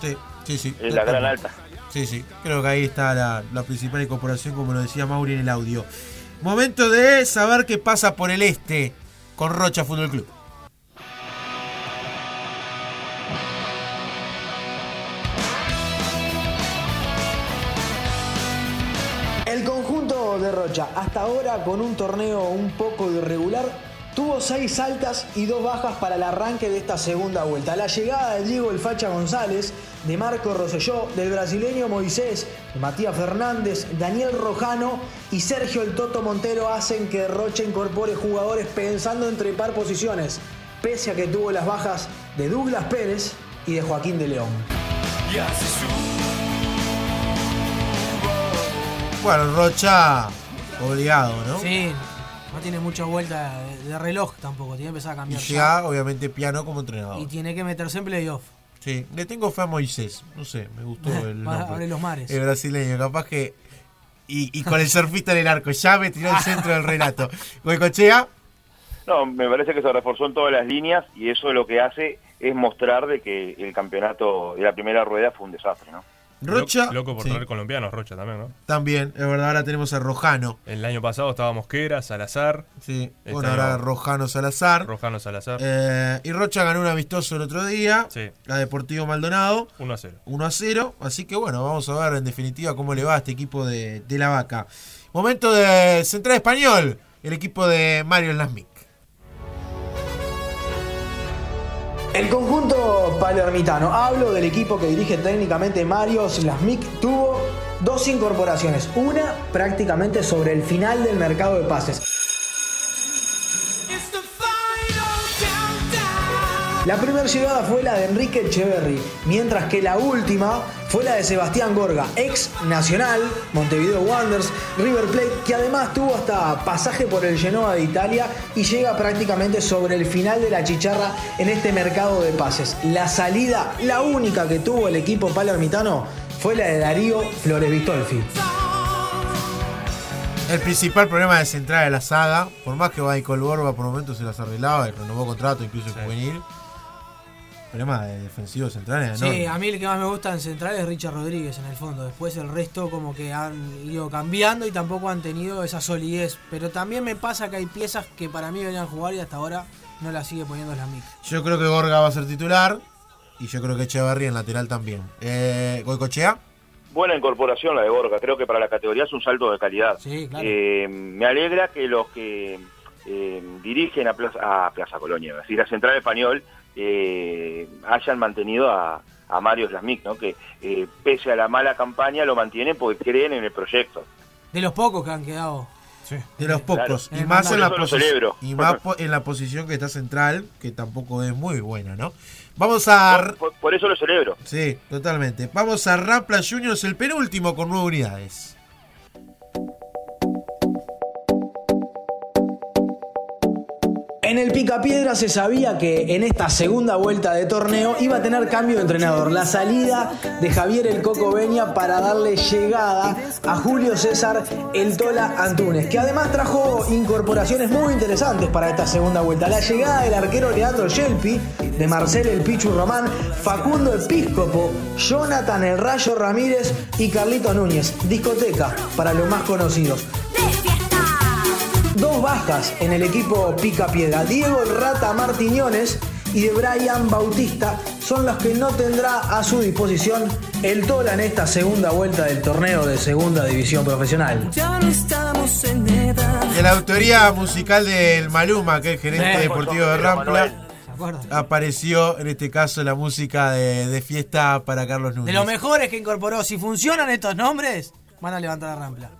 Sí, sí, sí. Es la gran alta. Sí, sí. Creo que ahí está la, la principal incorporación, como lo decía Mauri en el audio. Momento de saber qué pasa por el este con Rocha Fútbol Club. Rocha, hasta ahora con un torneo un poco irregular, tuvo seis altas y dos bajas para el arranque de esta segunda vuelta. La llegada de Diego El Facha González, de Marco Rosselló, del brasileño Moisés, de Matías Fernández, Daniel Rojano y Sergio El Toto Montero hacen que Rocha incorpore jugadores pensando en trepar posiciones, pese a que tuvo las bajas de Douglas Pérez y de Joaquín de León. Bueno, Rocha, obligado, ¿no? Sí, no tiene mucha vuelta de, de reloj tampoco, tiene que empezar a Y cambiar. ya. llega, obviamente, piano como entrenador. Y tiene que meterse en playoff. Sí, le tengo fe a Moisés. No sé, me gustó el nombre. abre los mares. El brasileño, capaz que. Y, y con el surfista en el arco, ya me tiró el centro del relato. Goicochea, No, me parece que se reforzó en todas las líneas y eso lo que hace es mostrar de que el campeonato de la primera rueda fue un desastre, ¿no? Rocha. Lo- Loco por sí. traer colombianos, Rocha también, ¿no? También, es verdad, ahora tenemos a Rojano. El año pasado estaba Mosquera, Salazar. Sí, Este bueno, año- ahora Rojano Salazar. Rojano Salazar. Eh, y Rocha ganó un amistoso el otro día. Sí. La Deportivo Maldonado. 1 a 0. 1 a 0. Así que bueno, vamos a ver en definitiva cómo le va a este equipo de, de la vaca. Momento de Central Español. El equipo de Mario Lasmic. El conjunto palermitano, hablo del equipo que dirige técnicamente Mario Slasmik, tuvo dos incorporaciones. Una prácticamente sobre el final del mercado de pases. La primera llegada fue la de Enrique Echeverry, mientras que la última fue la de Sebastián Gorga, ex Nacional, Montevideo Wanderers, River Plate, que además tuvo hasta pasaje por el Genoa de Italia y llega prácticamente sobre el final de la chicharra en este mercado de pases. La salida, la única que tuvo el equipo palermitano, fue la de Darío Flores Vistolfi. El principal problema de Central de la saga, por más que Michael Borba por momentos se las arreglaba y renovó contrato, incluso en juvenil. El problema de defensivo central es Sí, enorme. a mí el que más me gusta en central es Richard Rodríguez en el fondo. Después el resto como que han ido cambiando y tampoco han tenido esa solidez. Pero también me pasa que hay piezas que para mí venían a jugar y hasta ahora no las sigue poniendo la mic. Yo creo que Gorga va a ser titular y yo creo que Echeverry en lateral también. Eh, Goicochea. Buena incorporación la de Borja, creo que para la categoría es un salto de calidad. Sí, claro. Eh, me alegra que los que eh, dirigen a Plaza, a Plaza Colonia, es decir, a Central Español, eh, hayan mantenido a, a Mario Slasmik, ¿no? que eh, pese a la mala campaña lo mantienen porque creen en el proyecto. De los pocos que han quedado. De los pocos. Claro. Y más, en la, y más po- en la posición que está central, que tampoco es muy buena, ¿no? Vamos a... Por, por eso lo celebro. Sí, totalmente. Vamos a Rampla Juniors, el penúltimo con nueve unidades. En el Picapiedra se sabía que en esta segunda vuelta de torneo iba a tener cambio de entrenador. La salida de Javier El Coco Beña para darle llegada a Julio César El Tola Antunes, que además trajo incorporaciones muy interesantes para esta segunda vuelta. La llegada del arquero Leandro Shelpi, de Marcel El Pichu Román, Facundo Episcopo, Jonathan El Rayo Ramírez y Carlito Núñez. Discoteca para los más conocidos. Dos bajas en el equipo Pica Piedra. Diego Rata Martiñones y de Brian Bautista son los que no tendrá a su disposición el Tola en esta segunda vuelta del torneo de segunda división profesional. Ya no estamos en edad. De la autoría musical del Maluma, que es el gerente Sí. deportivo de Rampla, apareció en este caso la música de, de fiesta para Carlos Núñez. De los mejores que incorporó. Si funcionan estos nombres, van a levantar la rampla.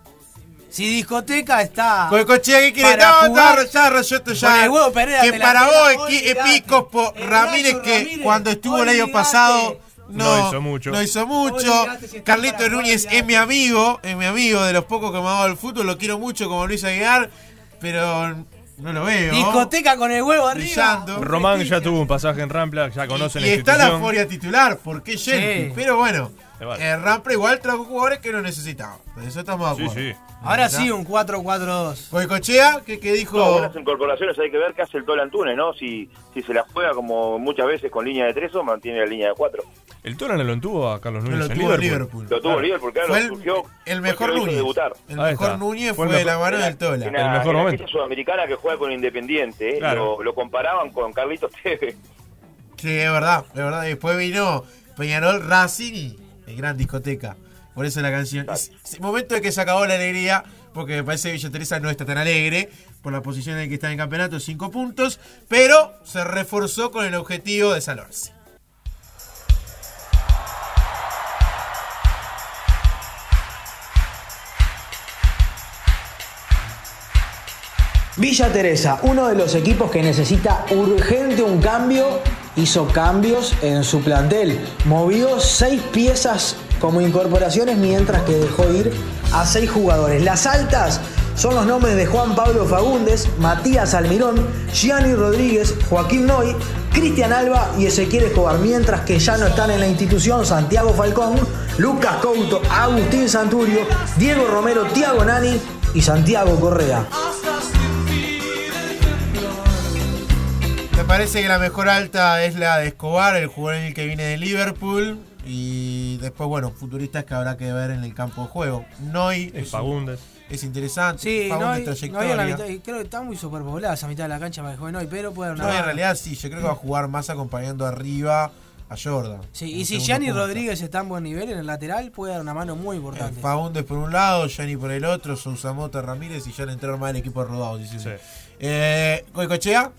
Si discoteca está. Cocochea, ¿qué quiere? para No, jugar no, ya Rayoto ya. con el huevo Pereira que para vos. Equi- Episcopo El Ramírez, que Ramírez, cuando estuvo el año pasado. No, No hizo mucho. No hizo mucho. Carlito Núñez es mi amigo, es mi amigo de los pocos que me ha dado el fútbol. Lo quiero mucho como Luis Aguilar, pero no lo veo. Discoteca con el huevo arriba. Brillando. Román ya tuvo un pasaje en Rampla, ya conoce Y, la y está la institución. Foria titular, ¿por qué? Sí. Pero bueno, vale. eh, Rampla igual trajo jugadores que no necesitaba. Por eso estamos de Sí, acuerdo. sí. Ahora sí, un 4-4-2. Goicochea, ¿qué, qué dijo? No, buenas incorporaciones, hay que ver qué hace el Tola Antunes, ¿no? Si, si se la juega como muchas veces con línea de tres o mantiene la línea de cuatro. El Tona no lo tuvo a Carlos No Núñez lo tuvo Liverpool. Liverpool. Lo tuvo Claro. Liverpool, claro, Fue el, surgió, el mejor Núñez. debutar. El Ahí mejor está. Núñez Fue fue, el de la mano del Tola. En El la, mejor en la momento. aquella sudamericana que juega con Independiente, ¿eh? Claro. lo, lo comparaban con Carlitos Tevez. Sí, es verdad, es verdad. Después vino Peñarol Racing el gran discoteca. Por eso la canción. Es- es momento de que se acabó la alegría, porque me parece que Villa Teresa no está tan alegre por la posición en la que está en el campeonato, cinco puntos, pero se reforzó con el objetivo de salvarse. Villa Teresa, uno de los equipos que necesita urgente un cambio, hizo cambios en su plantel. Movió seis piezas como incorporaciones mientras que dejó ir a seis jugadores. Las altas son los nombres de Juan Pablo Fagundes, Matías Almirón, Gianni Rodríguez, Joaquín Noy, Cristian Alba y Ezequiel Escobar, mientras que ya no están en la institución Santiago Falcón, Lucas Couto, Agustín Santurio, Diego Romero, Tiago Nani y Santiago Correa. Parece que la mejor alta es la de Escobar, el jugador que viene de Liverpool. Y después, bueno, futuristas que habrá que ver en el campo de juego. Noy Es es, Fagundes. es interesante. Sí, no, Fagundes hay, no trayectoria. hay en la mitad, y creo que está muy superpoblada esa mitad de la cancha para el joven hoy, pero puede haber No, una. en realidad sí, yo creo que va a jugar más acompañando arriba a Jordan. Sí, y si Gianni punta. Rodríguez está en buen nivel en el lateral, puede dar una mano muy importante. Eh, Fagundes por un lado, Gianni por el otro, Sousa Mota, Ramírez y ya le entraron más el equipo rodado. dice. Sí. Eh, Goicochea,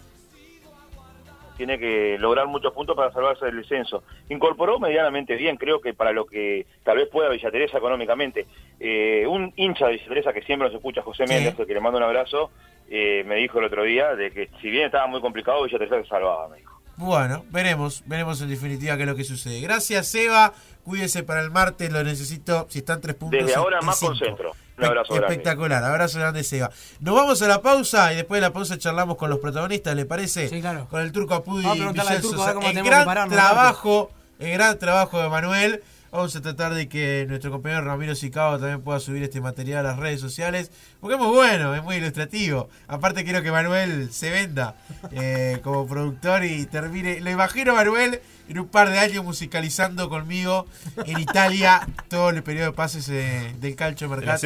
Tiene que lograr muchos puntos para salvarse del descenso. Incorporó medianamente bien, creo que para lo que tal vez pueda Villa Teresa económicamente. Eh, un hincha de Villa Teresa que siempre nos escucha, José Sí. Méndez, que le mando un abrazo, eh, me dijo el otro día de que si bien estaba muy complicado, Villa Teresa se salvaba, me dijo. Bueno, veremos, veremos en definitiva qué es lo que sucede. Gracias, Seba. Cuídese para el martes, lo necesito. Si están tres puntos. Desde en- ahora en más cinco. concentro. Un abrazo grande. Espectacular, abrazo grande, Seba. Nos vamos a la pausa y después de la pausa charlamos con los protagonistas, ¿le parece? Sí, claro. Con el turco Apudi y Sosa. El gran pararnos, trabajo, el gran trabajo de Manuel. Vamos a tratar de que nuestro compañero Ramiro Sicao también pueda subir este material a las redes sociales. Porque es muy bueno, es muy ilustrativo. Aparte quiero que Manuel se venda eh, como productor y termine. Lo imagino Manuel en un par de años musicalizando conmigo en Italia todo el periodo de pases eh, del calcio mercado.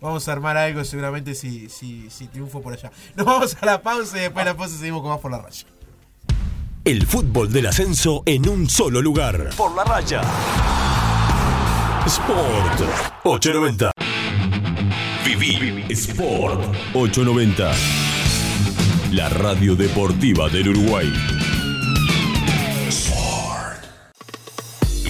Vamos a armar algo seguramente si, si, si triunfo por allá. Nos vamos a la pausa y después de la pausa seguimos con más por la raya. El fútbol del ascenso en un solo lugar. Por la raya. Sport 890. Viví Sport 890. La radio deportiva del Uruguay.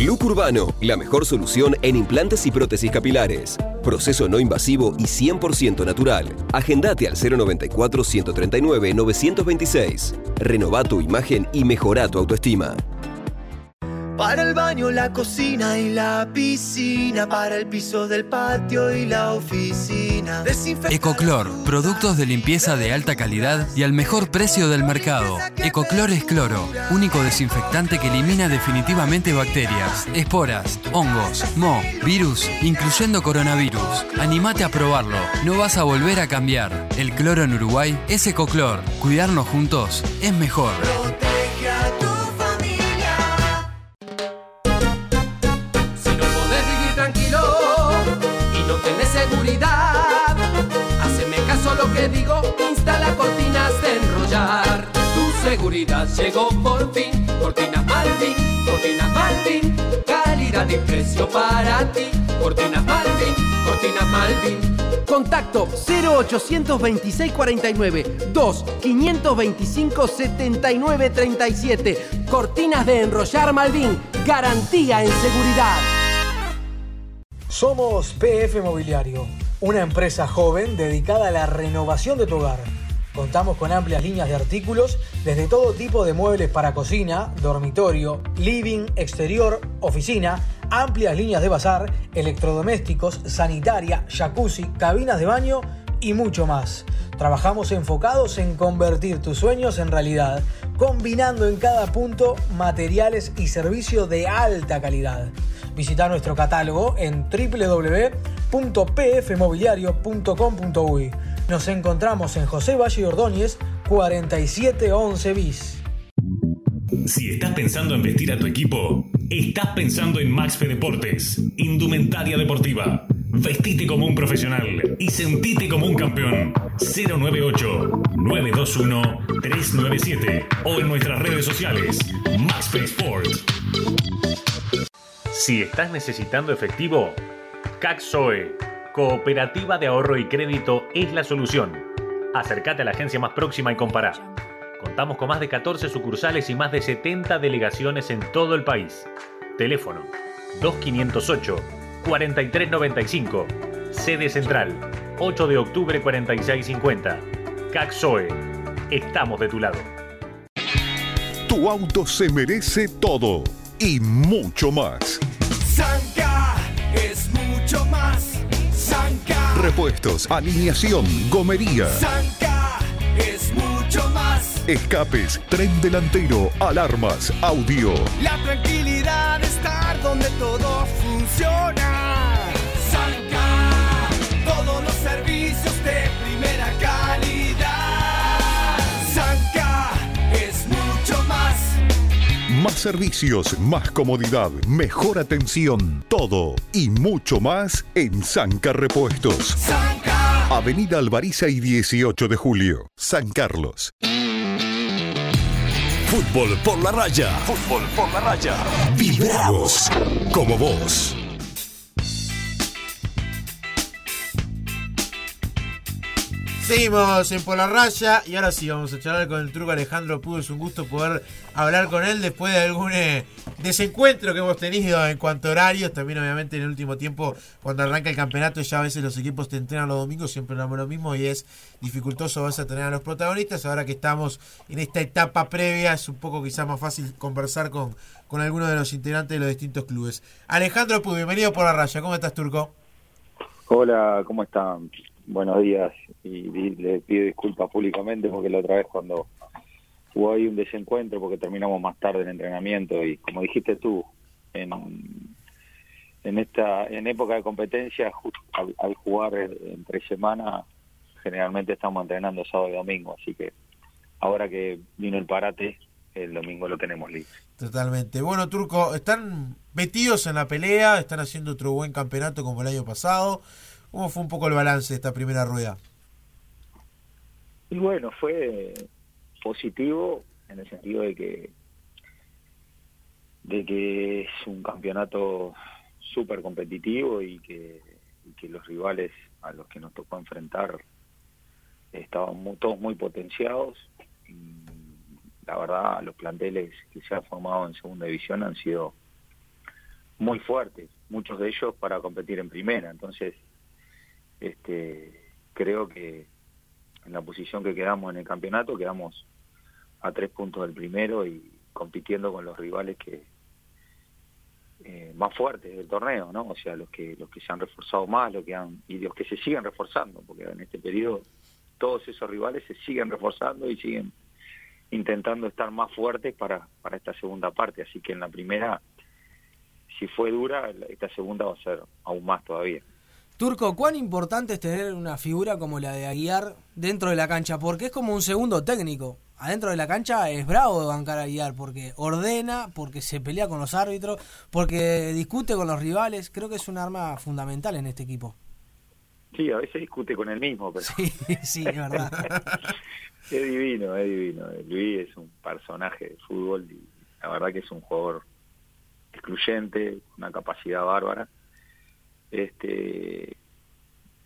Look Urbano, la mejor solución en implantes y prótesis capilares. Proceso no invasivo y 100% natural. Agendate al 094-139-926. Renova tu imagen y mejora tu autoestima. Para el baño, la cocina y la piscina. Para el piso del patio y la oficina. Ecoclor, productos de limpieza de alta calidad y al mejor precio del mercado. Ecoclor es cloro, único desinfectante que elimina definitivamente bacterias, esporas, hongos, moho, virus, incluyendo coronavirus. Animate a probarlo, no vas a volver a cambiar. El cloro en Uruguay es Ecoclor. Cuidarnos juntos es mejor. Seguridad llegó por fin, cortinas Malvin, cortinas Malvin, calidad y precio para ti. Cortinas Malvin, cortinas Malvin. Contacto 0826 49 2 525 79 37. Cortinas de enrollar Malvin. Garantía en seguridad. Somos PF Mobiliario, una empresa joven dedicada a la renovación de tu hogar. Contamos con amplias líneas de artículos, desde todo tipo de muebles para cocina, dormitorio, living, exterior, oficina, amplias líneas de bazar, electrodomésticos, sanitaria, jacuzzi, cabinas de baño y mucho más. Trabajamos enfocados en convertir tus sueños en realidad, combinando en cada punto materiales y servicios de alta calidad. Visita nuestro catálogo en www.pfmobiliario.com.uy. Nos encontramos en José Valle Ordóñez, 4711 bis. Si estás pensando en vestir a tu equipo, estás pensando en Maxfe Deportes, indumentaria deportiva. Vestite como un profesional y sentite como un campeón. 098-921-397 o en nuestras redes sociales, Maxfe Sport. Si estás necesitando efectivo, CACSOE, Cooperativa de Ahorro y Crédito, es la solución. Acércate a la agencia más próxima y compará. Contamos con más de 14 sucursales y más de 70 delegaciones en todo el país. Teléfono 2508 4395. Sede central 8 de octubre 4650. CACSOE. Estamos de tu lado. Tu auto se merece todo y mucho más. Repuestos, alineación, gomería, Sanca es mucho más. escapes, tren delantero, alarmas, audio. La tranquilidad de estar donde todo funciona. Más servicios, más comodidad, mejor atención, todo y mucho más en Sanca Repuestos. Avenida Alvariza y 18 de julio, San Carlos. Fútbol por la raya. Fútbol por la raya. Vibramos como vos. Seguimos en Por la Raya y ahora sí vamos a charlar con el truco Alejandro Pudo. Es un gusto poder hablar con él después de algún eh, desencuentro que hemos tenido en cuanto a horarios. También obviamente en el último tiempo cuando arranca el campeonato ya a veces los equipos te entrenan los domingos, siempre hablamos lo mismo y es dificultoso vas a tener a los protagonistas. Ahora que estamos en esta etapa previa es un poco quizás más fácil conversar con, con algunos de los integrantes de los distintos clubes. Alejandro Pudo, bienvenido por la Raya. ¿Cómo estás, Turco? Hola, ¿cómo están? Buenos días y le pido disculpas públicamente porque la otra vez cuando hubo ahí un desencuentro porque terminamos más tarde el entrenamiento y como dijiste tú, en, en esta en época de competencia al, al jugar entre semana generalmente estamos entrenando sábado y domingo, así que ahora que vino el parate, el domingo lo tenemos libre. Totalmente. Bueno, Turco, están metidos en la pelea, están haciendo otro buen campeonato como el año pasado. ¿Cómo fue un poco el balance de esta primera rueda? Y bueno, fue positivo en el sentido de que de que es un campeonato súper competitivo y que, los rivales a los que nos tocó enfrentar estaban mu- todos muy potenciados. La verdad, los planteles que se han formado en segunda división han sido muy fuertes, muchos de ellos para competir en primera. Entonces, este, creo que en la posición que quedamos en el campeonato, quedamos a tres puntos del primero y compitiendo con los rivales que eh, más fuertes del torneo, ¿no? O sea, los que los que se han reforzado más, los que han y los que se siguen reforzando, porque en este periodo todos esos rivales se siguen reforzando y siguen intentando estar más fuertes para para esta segunda parte, así que en la primera si fue dura, esta segunda va a ser aún más todavía. Turco, ¿cuán importante es tener una figura como la de Aguiar dentro de la cancha? Porque es como un segundo técnico. Adentro de la cancha es bravo de bancar a Aguiar porque ordena, porque se pelea con los árbitros, porque discute con los rivales. Creo que es un arma fundamental en este equipo. Sí, a veces discute con él mismo, pero... Sí, sí, es verdad. es divino, es divino. Luis es un personaje de fútbol y la verdad que es un jugador excluyente, una capacidad bárbara. Este,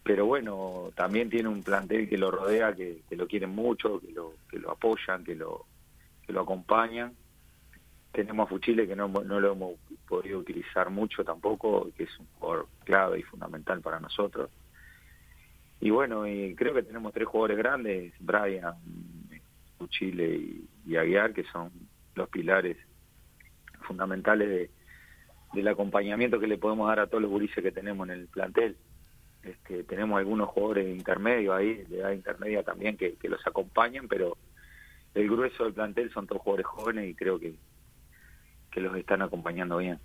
pero bueno, también tiene un plantel que lo rodea, que, lo quieren mucho, que lo, que lo apoyan, que lo, que lo acompañan. Tenemos a Fuchile que no, no lo hemos podido utilizar mucho tampoco, que es un jugador clave y fundamental para nosotros. Y bueno, y creo que tenemos tres jugadores grandes, Brian, Fuchile y, y Aguiar, que son los pilares fundamentales de, del acompañamiento que le podemos dar a todos los gurises que tenemos en el plantel. Este, tenemos algunos jugadores intermedios ahí, de edad intermedia también, que, los acompañan, pero el grueso del plantel son todos jugadores jóvenes y creo que, que los están acompañando bien.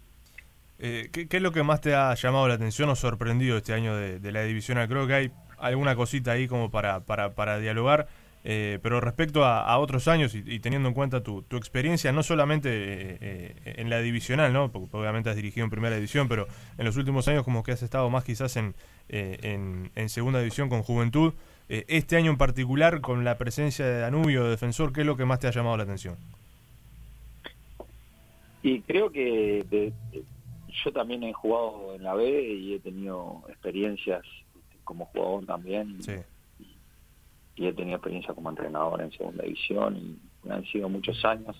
Eh, ¿qué, es lo que más te ha llamado la atención o sorprendido este año de, de la división? Creo que hay alguna cosita ahí como para, para, para dialogar. Eh, pero respecto a, otros años y, teniendo en cuenta tu, tu experiencia, no solamente eh, eh, en la divisional, ¿no? porque obviamente has dirigido en primera división, pero en los últimos años como que has estado más quizás en, en, segunda división con Juventud, este año en particular con la presencia de Danubio, de defensor, ¿qué es lo que más te ha llamado la atención? Y creo que yo también he jugado en la B y he tenido experiencias como jugador también. Sí y he tenido experiencia como entrenador en segunda división y han sido muchos años.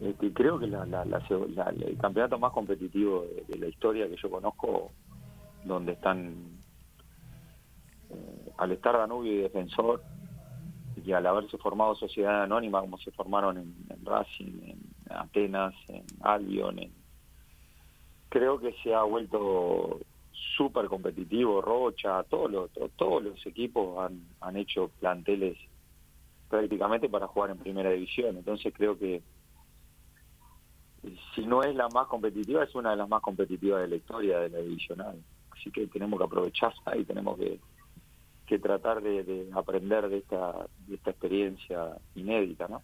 Este, creo que la, el campeonato más competitivo de, la historia que yo conozco, donde están, eh, al estar Danubio y Defensor, y al haberse formado sociedad anónima como se formaron en, Racing, en Atenas, en Albion, creo que se ha vuelto súper competitivo, Rocha, todos los, todos los equipos han, han hecho planteles prácticamente para jugar en primera división. Entonces creo que si no es la más competitiva, es una de las más competitivas de la historia de la divisional. Así que tenemos que aprovecharla y tenemos que, que tratar de, aprender de esta, de esta experiencia inédita, ¿no?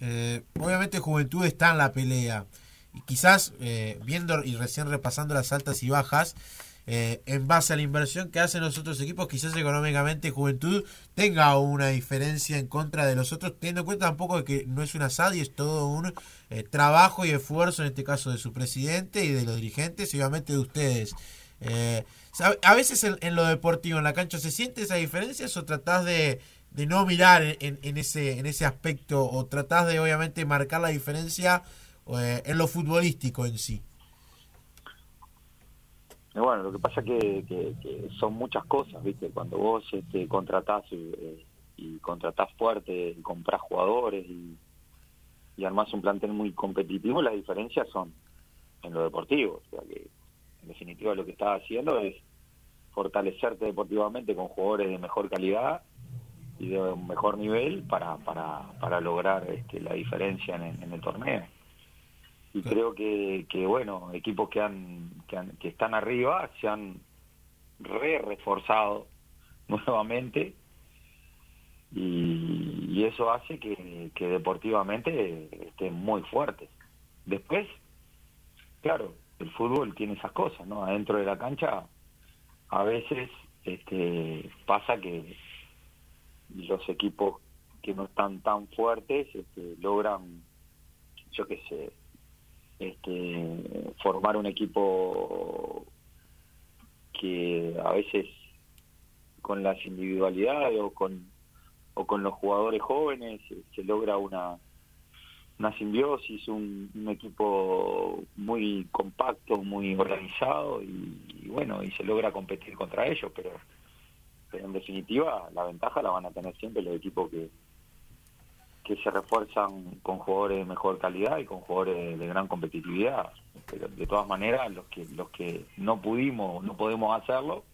Eh, obviamente Juventud está en la pelea y quizás eh, viendo y recién repasando las altas y bajas, eh, en base a la inversión que hacen los otros equipos, quizás económicamente Juventud tenga una diferencia en contra de los otros, teniendo en cuenta tampoco de que no es una SAD y es todo un eh, trabajo y esfuerzo, en este caso de su presidente y de los dirigentes y obviamente de ustedes. Eh, a veces en, lo deportivo, en la cancha, ¿se siente esa diferencia o tratás de, no mirar en, en, ese, en ese aspecto o tratás de obviamente marcar la diferencia en lo futbolístico en sí? Bueno, lo que pasa que, que, son muchas cosas, ¿viste? Cuando vos este, contratás eh, y contratás fuerte, y comprás jugadores y, y un plantel muy competitivo, las diferencias son en lo deportivo. O sea que, en definitiva, lo que estás haciendo es fortalecerte deportivamente con jugadores de mejor calidad y de un mejor nivel para, para, para lograr este, la diferencia en el torneo y creo que, que bueno, equipos que han, que están arriba se han re reforzado nuevamente y, eso hace que, que deportivamente estén muy fuertes. Después, claro, el fútbol tiene esas cosas, ¿no? Adentro de la cancha a veces este, pasa que los equipos que no están tan fuertes este, logran, yo qué sé, este, formar un equipo que a veces con las individualidades o con o con los jugadores jóvenes se, logra una una simbiosis, un, un equipo muy compacto, muy organizado y, y bueno, y se logra competir contra ellos, pero, pero en definitiva la ventaja la van a tener siempre los equipos que, que se refuerzan con jugadores de mejor calidad y con jugadores de gran competitividad. De todas maneras, los que los que no pudimos, no podemos hacerlo,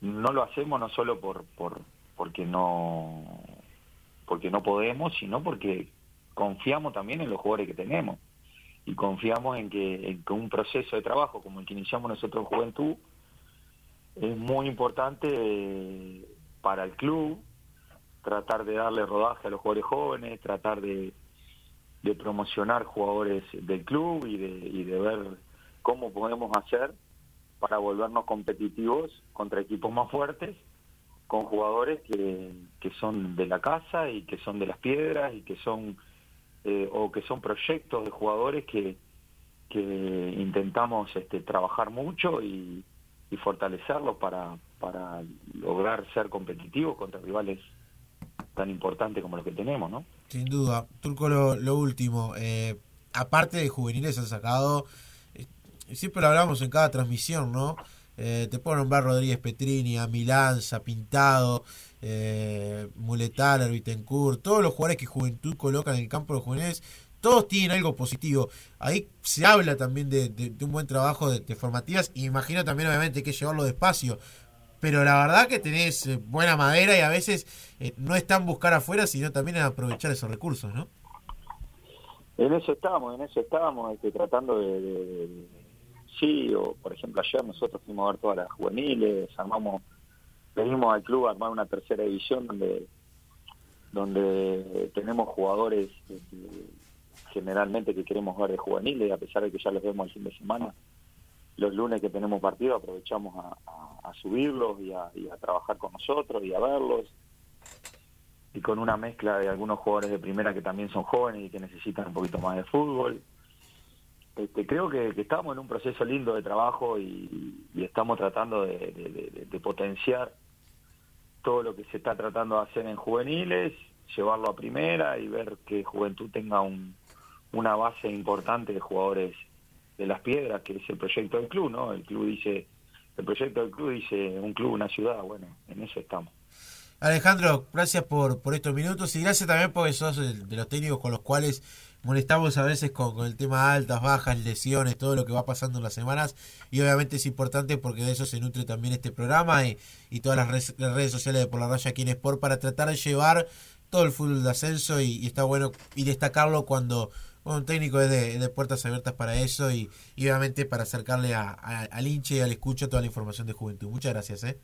no lo hacemos no solo por, por porque no porque no podemos, sino porque confiamos también en los jugadores que tenemos y confiamos en que, en que un proceso de trabajo como el que iniciamos nosotros en Juventud es muy importante eh, para el club, tratar de darle rodaje a los jugadores jóvenes, tratar de, de promocionar jugadores del club y de, y de ver cómo podemos hacer para volvernos competitivos contra equipos más fuertes, con jugadores que, que son de la casa y que son de las piedras y que son eh, o que son proyectos de jugadores que, que intentamos este, trabajar mucho y, y fortalecerlos para, para lograr ser competitivos contra rivales tan importantes como los que tenemos, ¿no? Sin duda. Turco, lo, lo último. Eh, aparte de juveniles, han sacado. eh, siempre lo hablamos en cada transmisión, ¿no? Eh, te puedo nombrar Rodríguez Petrini, Milanza, Pintado, eh, Muletal, Arbitencourt, todos los jugadores que Juventud coloca en el campo de los juveniles, todos tienen algo positivo. Ahí se habla también de, un buen trabajo de, formativas, y imagino también obviamente que llevarlo despacio. Pero la verdad que tenés eh, buena madera y a veces eh, no es tan buscar afuera, sino también aprovechar esos recursos, ¿no? En eso estamos, en eso estamos, este, tratando de, de- de- sí, o por ejemplo ayer nosotros fuimos a ver todas las juveniles, armamos, venimos al club a armar una tercera división donde donde tenemos jugadores este, generalmente que queremos ver de juveniles, a pesar de que ya los vemos el fin de semana, los lunes que tenemos partido aprovechamos a, subirlos y a, trabajar con nosotros y a verlos y con una mezcla de algunos jugadores de primera que también son jóvenes y que necesitan un poquito más de fútbol. Este, creo que, estamos en un proceso lindo de trabajo y, estamos tratando de- de potenciar todo lo que se está tratando de hacer en juveniles, llevarlo a primera y ver que Juventud tenga un, una base importante de jugadores de las piedras, que es el proyecto del club, ¿no? El club dice, el proyecto del club dice un club, una ciudad, bueno, en eso estamos. Alejandro, gracias por, por estos minutos y gracias también porque sos de los técnicos con los cuales molestamos a veces con, con el tema altas, bajas, lesiones, todo lo que va pasando en las semanas y obviamente es importante porque de eso se nutre también este programa y, y todas las redes, sociales de Por la Raya aquí en Sport para tratar de llevar todo el fútbol de ascenso y está bueno y destacarlo cuando bueno, un técnico es de, puertas abiertas para eso y, obviamente para acercarle a, a- al hinche y al escucho toda la información de juventud. Muchas gracias, ¿eh?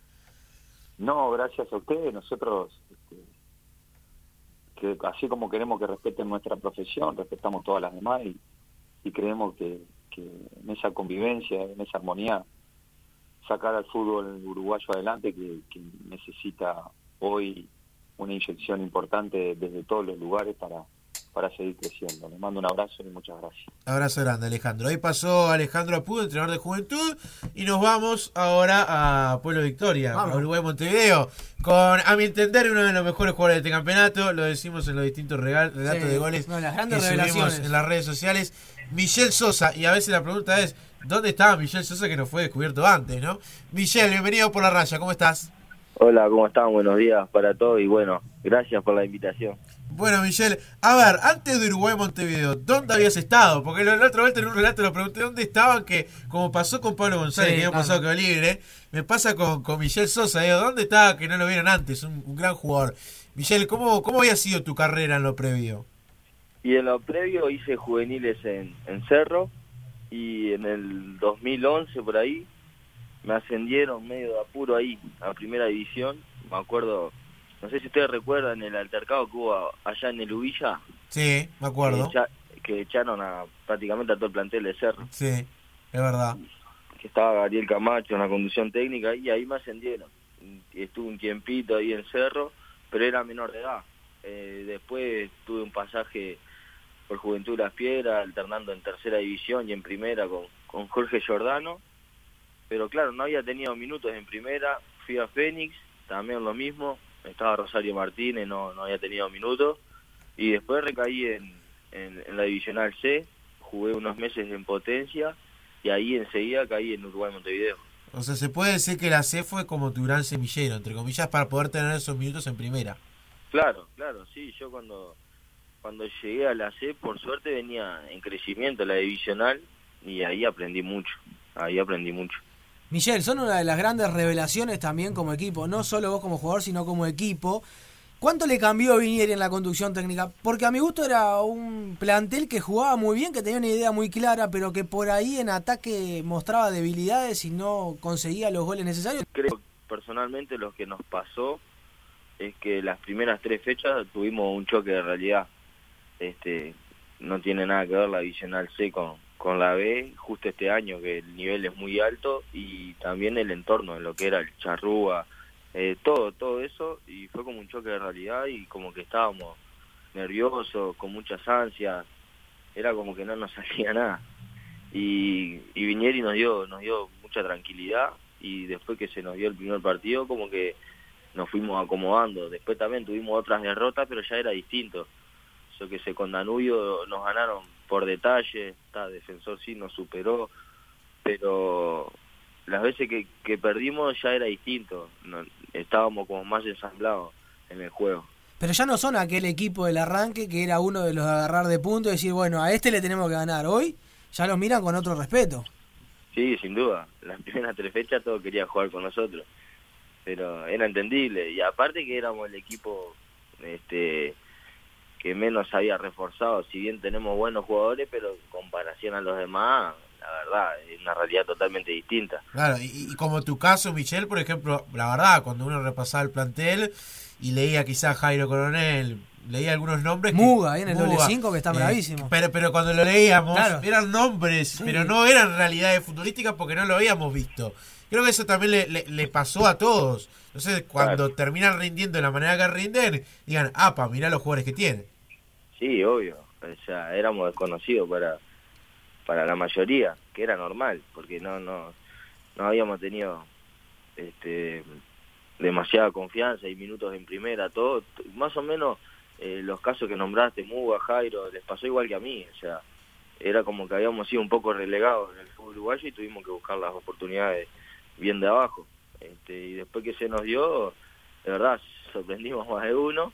No, gracias a ustedes. Nosotros, este, que así como queremos que respeten nuestra profesión, respetamos todas las demás y, creemos que, en esa convivencia, en esa armonía, sacar al fútbol uruguayo adelante que necesita hoy una inyección importante desde todos los lugares para, para seguir creciendo. Les mando un abrazo y muchas gracias. Abrazo grande, Alejandro. Ahí pasó Alejandro Apudo, entrenador de juventud. Y nos vamos ahora a Pueblo Victoria, Vamos. a Uruguay Montevideo. Con, a mi entender, uno de los mejores jugadores de este campeonato. Lo decimos en los distintos regal- relatos Sí, de goles no, las grandes que subimos en las redes sociales. Michel Sosa. Y a veces la pregunta es: ¿dónde estaba Michel Sosa que no fue descubierto antes, no? Michel, bienvenido por la raya. ¿Cómo estás? Hola, ¿cómo están? Buenos días para todos y bueno, gracias por la invitación. Bueno, Michelle, a ver, antes de Uruguay Montevideo, ¿dónde habías estado? Porque la, otra vez en un relato lo pregunté dónde estaban, que como pasó con Pablo González, Sí, que había claro. pasado que libre, me pasa con, con Michelle Sosa, digo, ¿dónde estaba que no lo vieron antes? Un, un gran jugador. Michelle, ¿cómo, ¿cómo había sido tu carrera en lo previo? Y en lo previo hice juveniles en, en Cerro y en el 2011 por ahí me ascendieron medio de apuro ahí a primera división. Me acuerdo, no sé si ustedes recuerdan el altercado que hubo allá en el Ubilla. Sí, me acuerdo. Que, echa- que echaron a prácticamente a todo el plantel de Cerro. Sí, es verdad. que estaba Gabriel Camacho en la conducción técnica y ahí me ascendieron. Estuve un tiempito ahí en Cerro, pero era menor de edad. Eh, después tuve un pasaje por Juventud Las Piedras, alternando en tercera división y en primera con, con Jorge Giordano. Pero claro, no había tenido minutos en primera. Fui a Fénix, también lo mismo. Estaba Rosario Martínez, no, no había tenido minutos. Y después recaí en, en, en la Divisional C, jugué unos meses en Potencia y ahí enseguida caí en Uruguay Montevideo. O sea, se puede decir que la C fue como tu gran semillero, entre comillas, para poder tener esos minutos en primera. Claro, claro, sí, yo cuando cuando llegué a la C, por suerte venía en crecimiento la divisional y ahí aprendí mucho, ahí aprendí mucho. Michelle, son una de las grandes revelaciones también como equipo, no solo vos como jugador, sino como equipo. ¿Cuánto le cambió Vinieri en la conducción técnica? Porque a mi gusto era un plantel que jugaba muy bien, que tenía una idea muy clara, pero que por ahí en ataque mostraba debilidades y no conseguía los goles necesarios. Creo personalmente lo que nos pasó es que las primeras tres fechas tuvimos un choque de realidad. Este, no tiene nada que ver la divisional C con, con la B, justo este año que el nivel es muy alto y también el entorno, en lo que era el charrúa, eh, todo, todo eso, y fue como un choque de realidad y como que estábamos nerviosos, con muchas ansias, era como que no nos salía nada. Y, y Viñeri nos dio, nos dio mucha tranquilidad y después que se nos dio el primer partido como que nos fuimos acomodando. Después también tuvimos otras derrotas, pero ya era distinto. Yo que sé, con Danubio nos ganaron por detalle, está defensor sí nos superó, pero las veces que, que perdimos ya era distinto, no, estábamos como más ensamblados en el juego. Pero ya no son aquel equipo del arranque que era uno de los de agarrar de punto y decir, bueno, a este le tenemos que ganar. Hoy ya los miran con otro respeto. Sí, sin duda. Las primeras tres fechas todos querían jugar con nosotros. Pero era entendible. Y aparte que éramos el equipo este que menos había reforzado. Si bien tenemos buenos jugadores, pero en comparación a los demás, la verdad, es una realidad totalmente distinta. Claro, y, y como tu caso, Michelle, por ejemplo, la verdad, cuando uno repasaba el plantel y leía quizás Jairo Coronel, leía algunos nombres. Muga, ahí en el doble Muga, cinco, que está eh, bravísimo. Pero, pero cuando lo leíamos, Claro. eran nombres, Sí. pero no eran realidades futbolísticas porque no lo habíamos visto. Creo que eso también le, le- le pasó a todos. Entonces, cuando terminan rindiendo de la manera que rinden, digan, apa, mirá los jugadores que tiene. Sí, obvio. O sea, éramos desconocidos para para la mayoría, que era normal, porque no no no habíamos tenido este demasiada confianza y minutos en primera, todo más o menos eh, los casos que nombraste, Muga, Jairo, les pasó igual que a mí, o sea, era como que habíamos sido un poco relegados en el fútbol uruguayo y tuvimos que buscar las oportunidades bien de abajo. Este, y después que se nos dio, de verdad, sorprendimos más de uno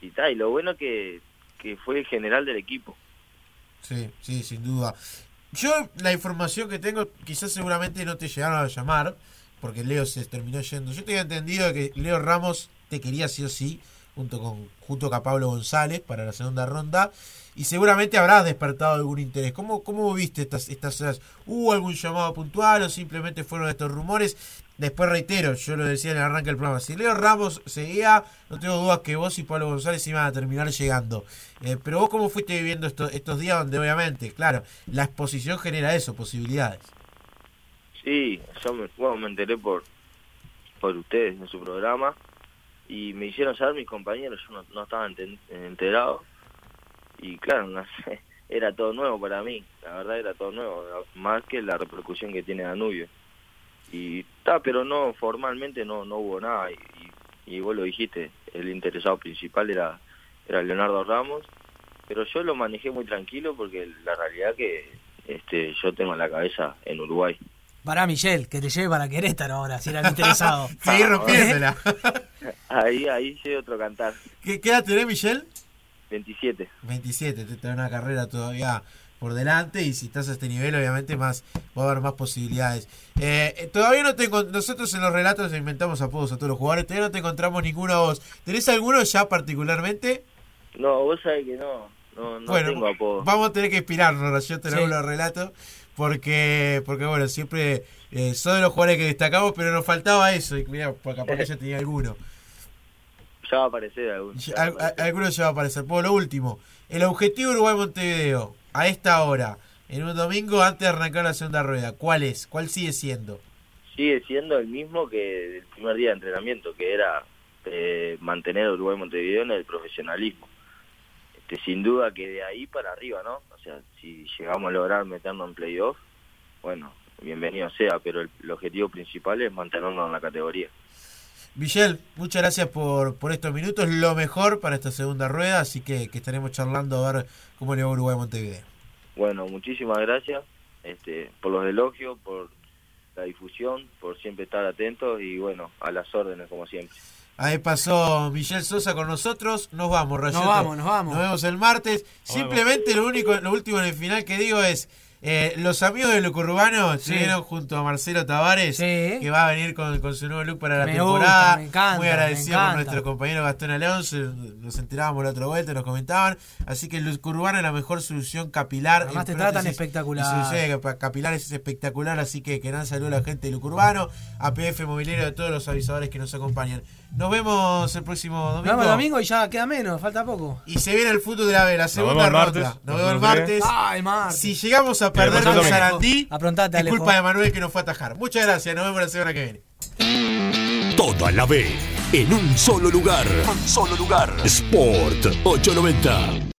y tal, y lo bueno que, que fue el general del equipo. Sí, sí, sin duda. Yo la información que tengo, quizás seguramente no te llegaron a llamar, porque Leo se terminó yendo. Yo tenía entendido que Leo Ramos te quería sí o sí, junto con junto con Pablo González para la segunda ronda, y seguramente habrás despertado algún interés. ¿Cómo, cómo viste estas, estas horas? ¿Hubo algún llamado puntual o simplemente fueron estos rumores? Después reitero, yo lo decía en el arranque del programa, si Leo Ramos seguía, no tengo dudas que vos y Pablo González iban a terminar llegando. Eh, pero vos cómo fuiste viviendo estos, estos días donde obviamente, claro, la exposición genera eso, posibilidades. Sí, yo me, bueno, me enteré por, por ustedes en su programa y me hicieron saber mis compañeros, yo no, no estaba enterado y claro, no sé, era todo nuevo para mí, la verdad era todo nuevo, más que la repercusión que tiene Danubio. Y está, pero no, formalmente no, no hubo nada y, y, vos lo dijiste, el interesado principal era, era Leonardo Ramos, pero yo lo manejé muy tranquilo porque la realidad que este yo tengo la cabeza en Uruguay. Para Michelle, que te lleve para Querétaro ahora, si era el interesado. Seguí rompiéndola. Ahí, ahí sé otro cantar. ¿Qué, qué edad tenés, Michelle? 27. 27, te trae una carrera todavía por delante y si estás a este nivel obviamente más va a haber más posibilidades. Eh, eh, todavía no te nosotros en los relatos inventamos apodos a todos los jugadores, todavía no te encontramos ninguno a vos. ¿Tenés alguno ya particularmente? No, vos sabés que no, no, no bueno, tengo apodo. vamos a tener que inspirarnos, yo te lo Sí. hago los relatos porque porque bueno, siempre eh, son de los jugadores que destacamos, pero nos faltaba eso y mira, porque capaz que ya tenía alguno. Ya va a aparecer algún. Ya- al- al- alguno ya va a aparecer. Por lo último, el objetivo Uruguay-Montevideo, a esta hora, en un domingo antes de arrancar la segunda rueda, ¿cuál es? ¿Cuál sigue siendo? Sigue siendo el mismo que el primer día de entrenamiento, que era eh, mantener a Uruguay Montevideo en el profesionalismo. Este, sin duda que de ahí para arriba, ¿no? O sea, si llegamos a lograr meternos en playoff, bueno, bienvenido sea, pero el, el objetivo principal es mantenernos en la categoría. Michelle, muchas gracias por, por estos minutos. Lo mejor para esta segunda rueda, así que, que estaremos charlando a ver cómo le va a Uruguay Montevideo. Bueno, muchísimas gracias este, por los elogios, por la difusión, por siempre estar atentos y bueno, a las órdenes como siempre. Ahí pasó Michelle Sosa con nosotros. Nos vamos, Rayoto. Nos vamos, nos vamos. Nos vemos el martes. Simplemente lo único, lo último en el final que digo es. eh, los amigos de Loco Urbano estuvieron junto a Marcelo Tavares, que va a venir con, con su nuevo look para la Me temporada. gusta, me encanta, Muy agradecido por nuestro compañero Gastón Alonso. Nos enterábamos la otra vuelta, nos comentaban. Así que Loco Urbano es la mejor solución capilar. Además te tratan espectacular. solución capilares es espectacular. Así que que gran saludo a la gente de Loco Urbano, a PF Mobiliario, a todos los avisadores que nos acompañan. Nos vemos el próximo Nos domingo. vemos el domingo y ya queda menos, falta poco. Y se viene el fútbol de la B, la segunda vemos el ronda. martes. Nos vemos el Nos martes. Ah, el martes. Si llegamos a perder con. Sarandí, Aprontate, es culpa de Manuel que nos fue a atajar. Muchas gracias, nos vemos la semana que viene. Toda la B en un solo lugar. Un solo lugar. Sport 890.